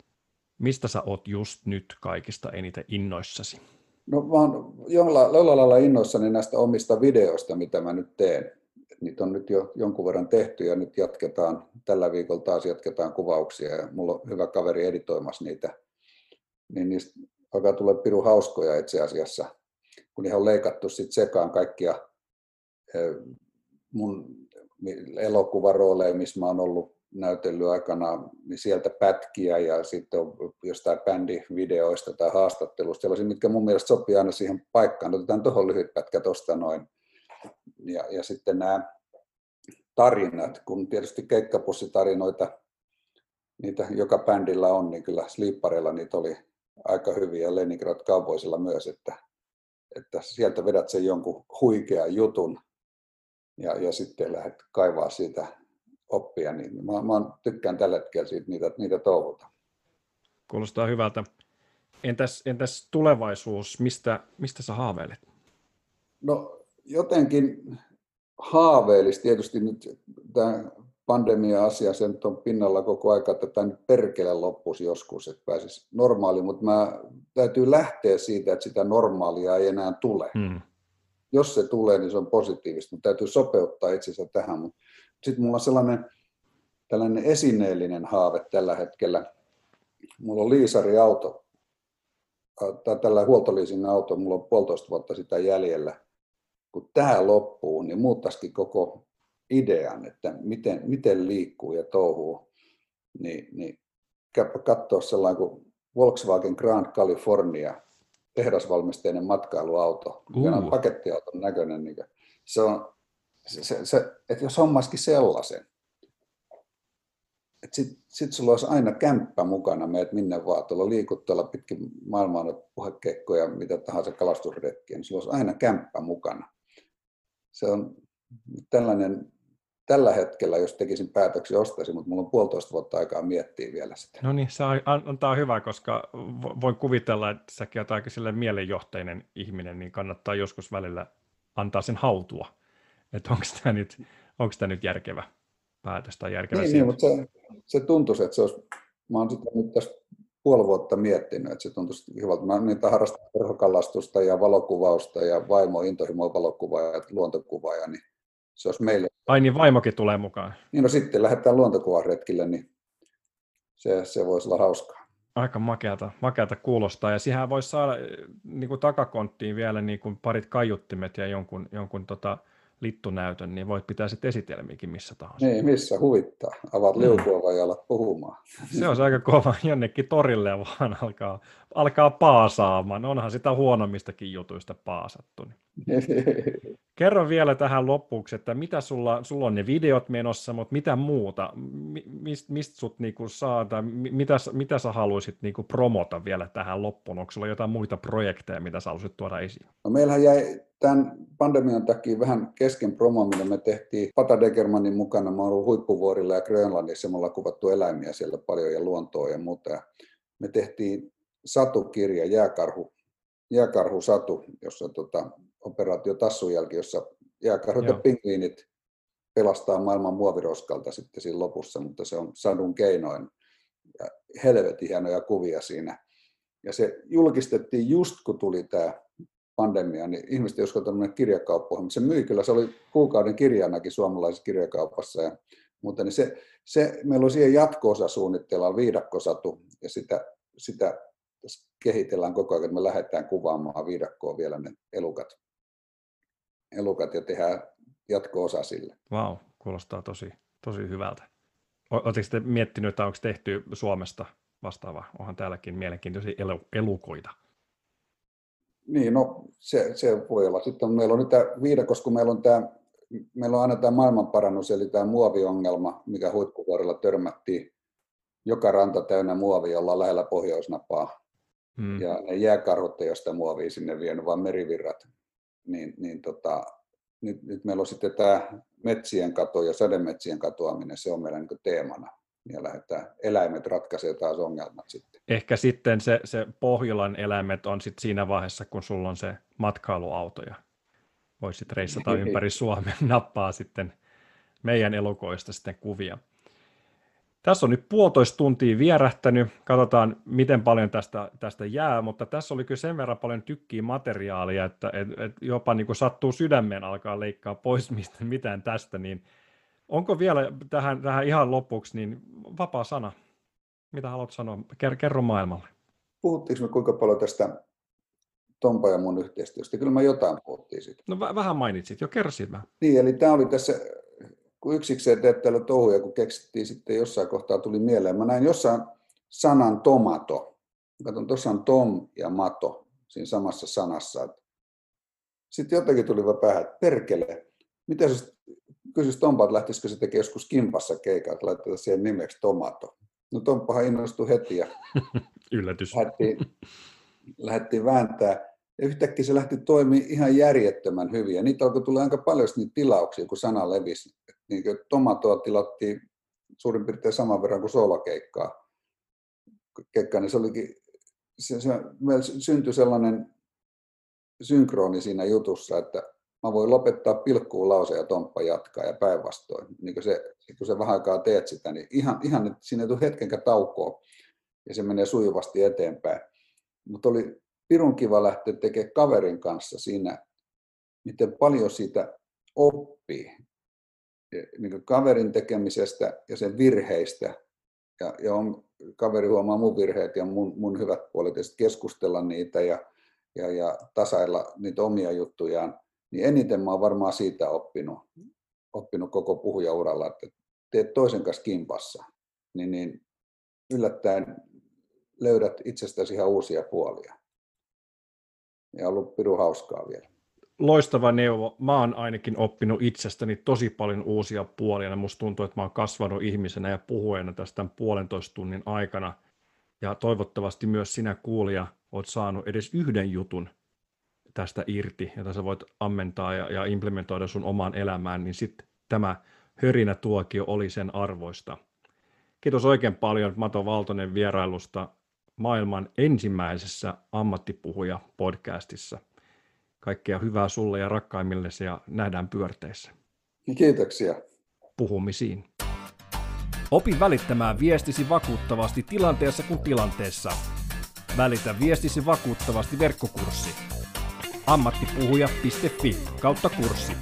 Mistä sä oot just nyt kaikista eniten innoissasi? No mä oon jollain lailla innoissani näistä omista videoista, mitä mä nyt teen niitä on nyt jo jonkun verran tehty ja nyt jatketaan, tällä viikolla taas jatketaan kuvauksia ja mulla on hyvä kaveri editoimassa niitä, niin niistä alkaa tulla piru hauskoja itse asiassa, kun ihan on leikattu sit sekaan kaikkia mun elokuvarooleja, missä mä oon ollut näytellyt aikana, niin sieltä pätkiä ja sitten on jostain bändivideoista tai haastattelusta, sellaisia, mitkä mun mielestä sopii aina siihen paikkaan. Otetaan tuohon lyhyt pätkä tuosta noin ja, ja sitten nämä tarinat, kun tietysti keikkapussitarinoita, niitä joka bändillä on, niin kyllä Sleeparilla niitä oli aika hyviä, Leningrad Cowboysilla myös, että, että sieltä vedät sen jonkun huikean jutun ja, ja sitten lähdet kaivaa siitä oppia, niin mä, mä tykkään tällä hetkellä siitä niitä, niitä touhuta. Kuulostaa hyvältä. Entäs, entäs tulevaisuus, mistä, mistä sä haaveilet? No jotenkin haaveellisi tietysti nyt tämä pandemia-asia, sen on pinnalla koko aika, että tämä nyt perkele loppuisi joskus, että pääsisi normaaliin, mutta mä täytyy lähteä siitä, että sitä normaalia ei enää tule. Hmm. Jos se tulee, niin se on positiivista, mutta täytyy sopeuttaa itsensä tähän. Mutta sitten mulla on sellainen tällainen esineellinen haave tällä hetkellä. Mulla on liisariauto, tai tällä huoltoliisin auto, mulla on puolitoista vuotta sitä jäljellä kun tämä loppuu, niin muuttaisikin koko idean, että miten, miten liikkuu ja touhuu, niin, niin katsoa sellainen kuin Volkswagen Grand California tehdasvalmisteinen matkailuauto, mikä on Uh. pakettiauton näköinen. Niin se on, se, se, se, että jos hommaskin sellaisen, että sitten sit sulla olisi aina kämppä mukana, meet minne vaan, tuolla liikut tuolla pitkin maailmaa puhekeikkoja, mitä tahansa kalastusretkiä, niin sulla olisi aina kämppä mukana. Se on tällainen, tällä hetkellä, jos tekisin päätöksiä, ostaisin, mutta mulla on puolitoista vuotta aikaa miettiä vielä sitä. No niin, se an- antaa hyvää, koska vo- voin kuvitella, että säkin olet aika sille mielenjohteinen ihminen, niin kannattaa joskus välillä antaa sen hautua. Että onko tämä nyt, onko tämä nyt järkevä päätös tai järkevä Niin, niin mutta se, se tuntuisi, että se olisi, mä oon sitä nyt tässä puoli vuotta miettinyt, että se tuntuisi hyvältä. Mä niitä harrastan perhokalastusta ja valokuvausta ja vaimo intohimo valokuvaa ja luontokuvaaja, niin se olisi meille. Ai niin, vaimokin tulee mukaan. Niin no sitten lähdetään luontokuvaretkille, niin se, se voisi olla hauskaa. Aika makeata, makeata kuulostaa. Ja siihen voisi saada eh, niin kuin takakonttiin vielä niin kuin parit kaiuttimet ja jonkun, jonkun tota, littunäytön, niin voit pitää sitten esitelmiäkin missä tahansa. Niin, missä huvittaa. Avaat Mm. liukua vai alat puhumaan. Se on aika kova jonnekin torille ja vaan alkaa, alkaa paasaamaan. Onhan sitä huonommistakin jutuista paasattu. Kerro vielä tähän loppuksi, että mitä sulla, sulla on ne videot menossa, mutta mitä muuta? Mi- Mist, mistä sut niinku saa, tai mi- mitä, mitä sä haluaisit niinku promota vielä tähän loppuun? Onko sulla jotain muita projekteja, mitä sä haluaisit tuoda esiin? No meillähän jäi tämän pandemian takia vähän kesken promo, millä me tehtiin Pata Degermanin mukana. Mä oon huippuvuorilla ja Grönlannissa, me ollaan kuvattu eläimiä siellä paljon ja luontoa ja muuta. Ja me tehtiin satukirja, jääkarhu, jääkarhu Satu, jossa tota, operaatio Tassun jälki, jossa jääkarhut ja Joo. pingviinit pelastaa maailman muoviroskalta sitten siinä lopussa, mutta se on sadun keinoin. Ja helvetin hienoja kuvia siinä. Ja se julkistettiin just kun tuli tämä pandemia, niin ihmiset ei uskaltanut mennä kirjakauppoihin, mutta se myi kyllä, se oli kuukauden kirjanakin suomalaisessa kirjakaupassa ja muuta, niin se, se, meillä on siihen jatko-osa suunnitteilla, viidakkosatu, ja sitä, sitä tässä kehitellään koko ajan, että me lähdetään kuvaamaan viidakkoa vielä ne elukat, elukat ja tehdään jatko-osa sille. Vau, wow, kuulostaa tosi, tosi hyvältä. Oletteko te miettinyt, että onko tehty Suomesta vastaava? Onhan täälläkin mielenkiintoisia elu, elukoita. Niin, no se, se voi olla. Sitten meillä on nyt tämä viidakossa, kun meillä on, tämä, meillä on aina tämä maailmanparannus, eli tämä muoviongelma, mikä huippuvuorilla törmättiin. Joka ranta täynnä muovia, ollaan lähellä pohjoisnapaa. Mm. Ja ne jääkarhut ei ole sitä muovia sinne vienyt, vaan merivirrat. Niin, niin tota, nyt, nyt meillä on sitten tämä metsien kato ja sademetsien katoaminen, se on meillä niin teemana. Ja lähdetään, eläimet ratkaisee taas ongelmat sitten. Ehkä sitten se, se Pohjolan eläimet on sitten siinä vaiheessa, kun sulla on se matkailuauto ja voisit reissata ympäri Suomea, nappaa sitten meidän elukoista sitten kuvia. Tässä on nyt puolitoista tuntia vierähtänyt. Katsotaan, miten paljon tästä, tästä jää, mutta tässä oli kyllä sen verran paljon tykkiä materiaalia, että et, et jopa niin kuin sattuu sydämeen alkaa leikkaa pois mistä, mitään tästä, niin onko vielä tähän, tähän ihan lopuksi niin vapaa sana? Mitä haluat sanoa? Ker- kerro maailmalle. Puhuttiinko me kuinka paljon tästä Tompa ja mun yhteistyöstä? Kyllä mä jotain puhuttiin siitä. No v- vähän mainitsit jo, kerro siitä vähän. Niin, eli tämä oli tässä, kun yksikseen teet täällä touhuja, kun keksittiin sitten jossain kohtaa tuli mieleen. Mä näin jossain sanan tomato. Katson, tuossa on tom ja mato siinä samassa sanassa. Sitten jotenkin tuli vaan päähän, että perkele, mitä se kysyisi Tompa, että lähtisikö se tekemään joskus kimpassa keikaa, että laitetaan siihen nimeksi tomato. No Tomppahan innostui heti ja Yllätys. lähdettiin, lähdettiin vääntää. Ja yhtäkkiä se lähti toimimaan ihan järjettömän hyvin. Ja niitä alkoi tulla aika paljon niitä tilauksia, kun sana levisi. Niin kuin tomatoa tilattiin suurin piirtein saman verran kuin soolakeikkaa. Keikkaa, niin se olikin, se, se, meillä syntyi sellainen synkroni siinä jutussa, että mä voin lopettaa pilkkuun lause ja Tomppa jatkaa ja päinvastoin. Niin kun, se, kun sä vähän aikaa teet sitä, niin ihan, ihan siinä ei tule hetkenkään taukoa ja se menee sujuvasti eteenpäin. Mutta oli pirun kiva lähteä tekemään kaverin kanssa siinä, miten paljon siitä oppii. Niin kaverin tekemisestä ja sen virheistä. Ja, ja on, kaveri huomaa mun virheet ja mun, mun hyvät puolet ja keskustella niitä ja, ja, ja tasailla niitä omia juttujaan. Niin eniten mä oon varmaan siitä oppinut, oppinut koko puhujauralla, että teet toisen kanssa kimpassa. Niin, niin yllättäen löydät itsestäsi ihan uusia puolia. Ja ollut piru hauskaa vielä. Loistava neuvo. Mä oon ainakin oppinut itsestäni tosi paljon uusia puolia. Ja musta tuntuu, että mä oon kasvanut ihmisenä ja puhujana tästä puolentoista tunnin aikana. Ja toivottavasti myös sinä kuulija oot saanut edes yhden jutun tästä irti, jota sä voit ammentaa ja, ja implementoida sun omaan elämään, niin sitten tämä hörinä tuokio oli sen arvoista. Kiitos oikein paljon Mato Valtonen vierailusta maailman ensimmäisessä ammattipuhuja podcastissa. Kaikkea hyvää sulle ja rakkaimmillesi ja nähdään pyörteissä. Kiitoksia. Puhumisiin. Opi välittämään viestisi vakuuttavasti tilanteessa kuin tilanteessa. Välitä viestisi vakuuttavasti verkkokurssi. ammattipuhuja.fi kautta kurssi.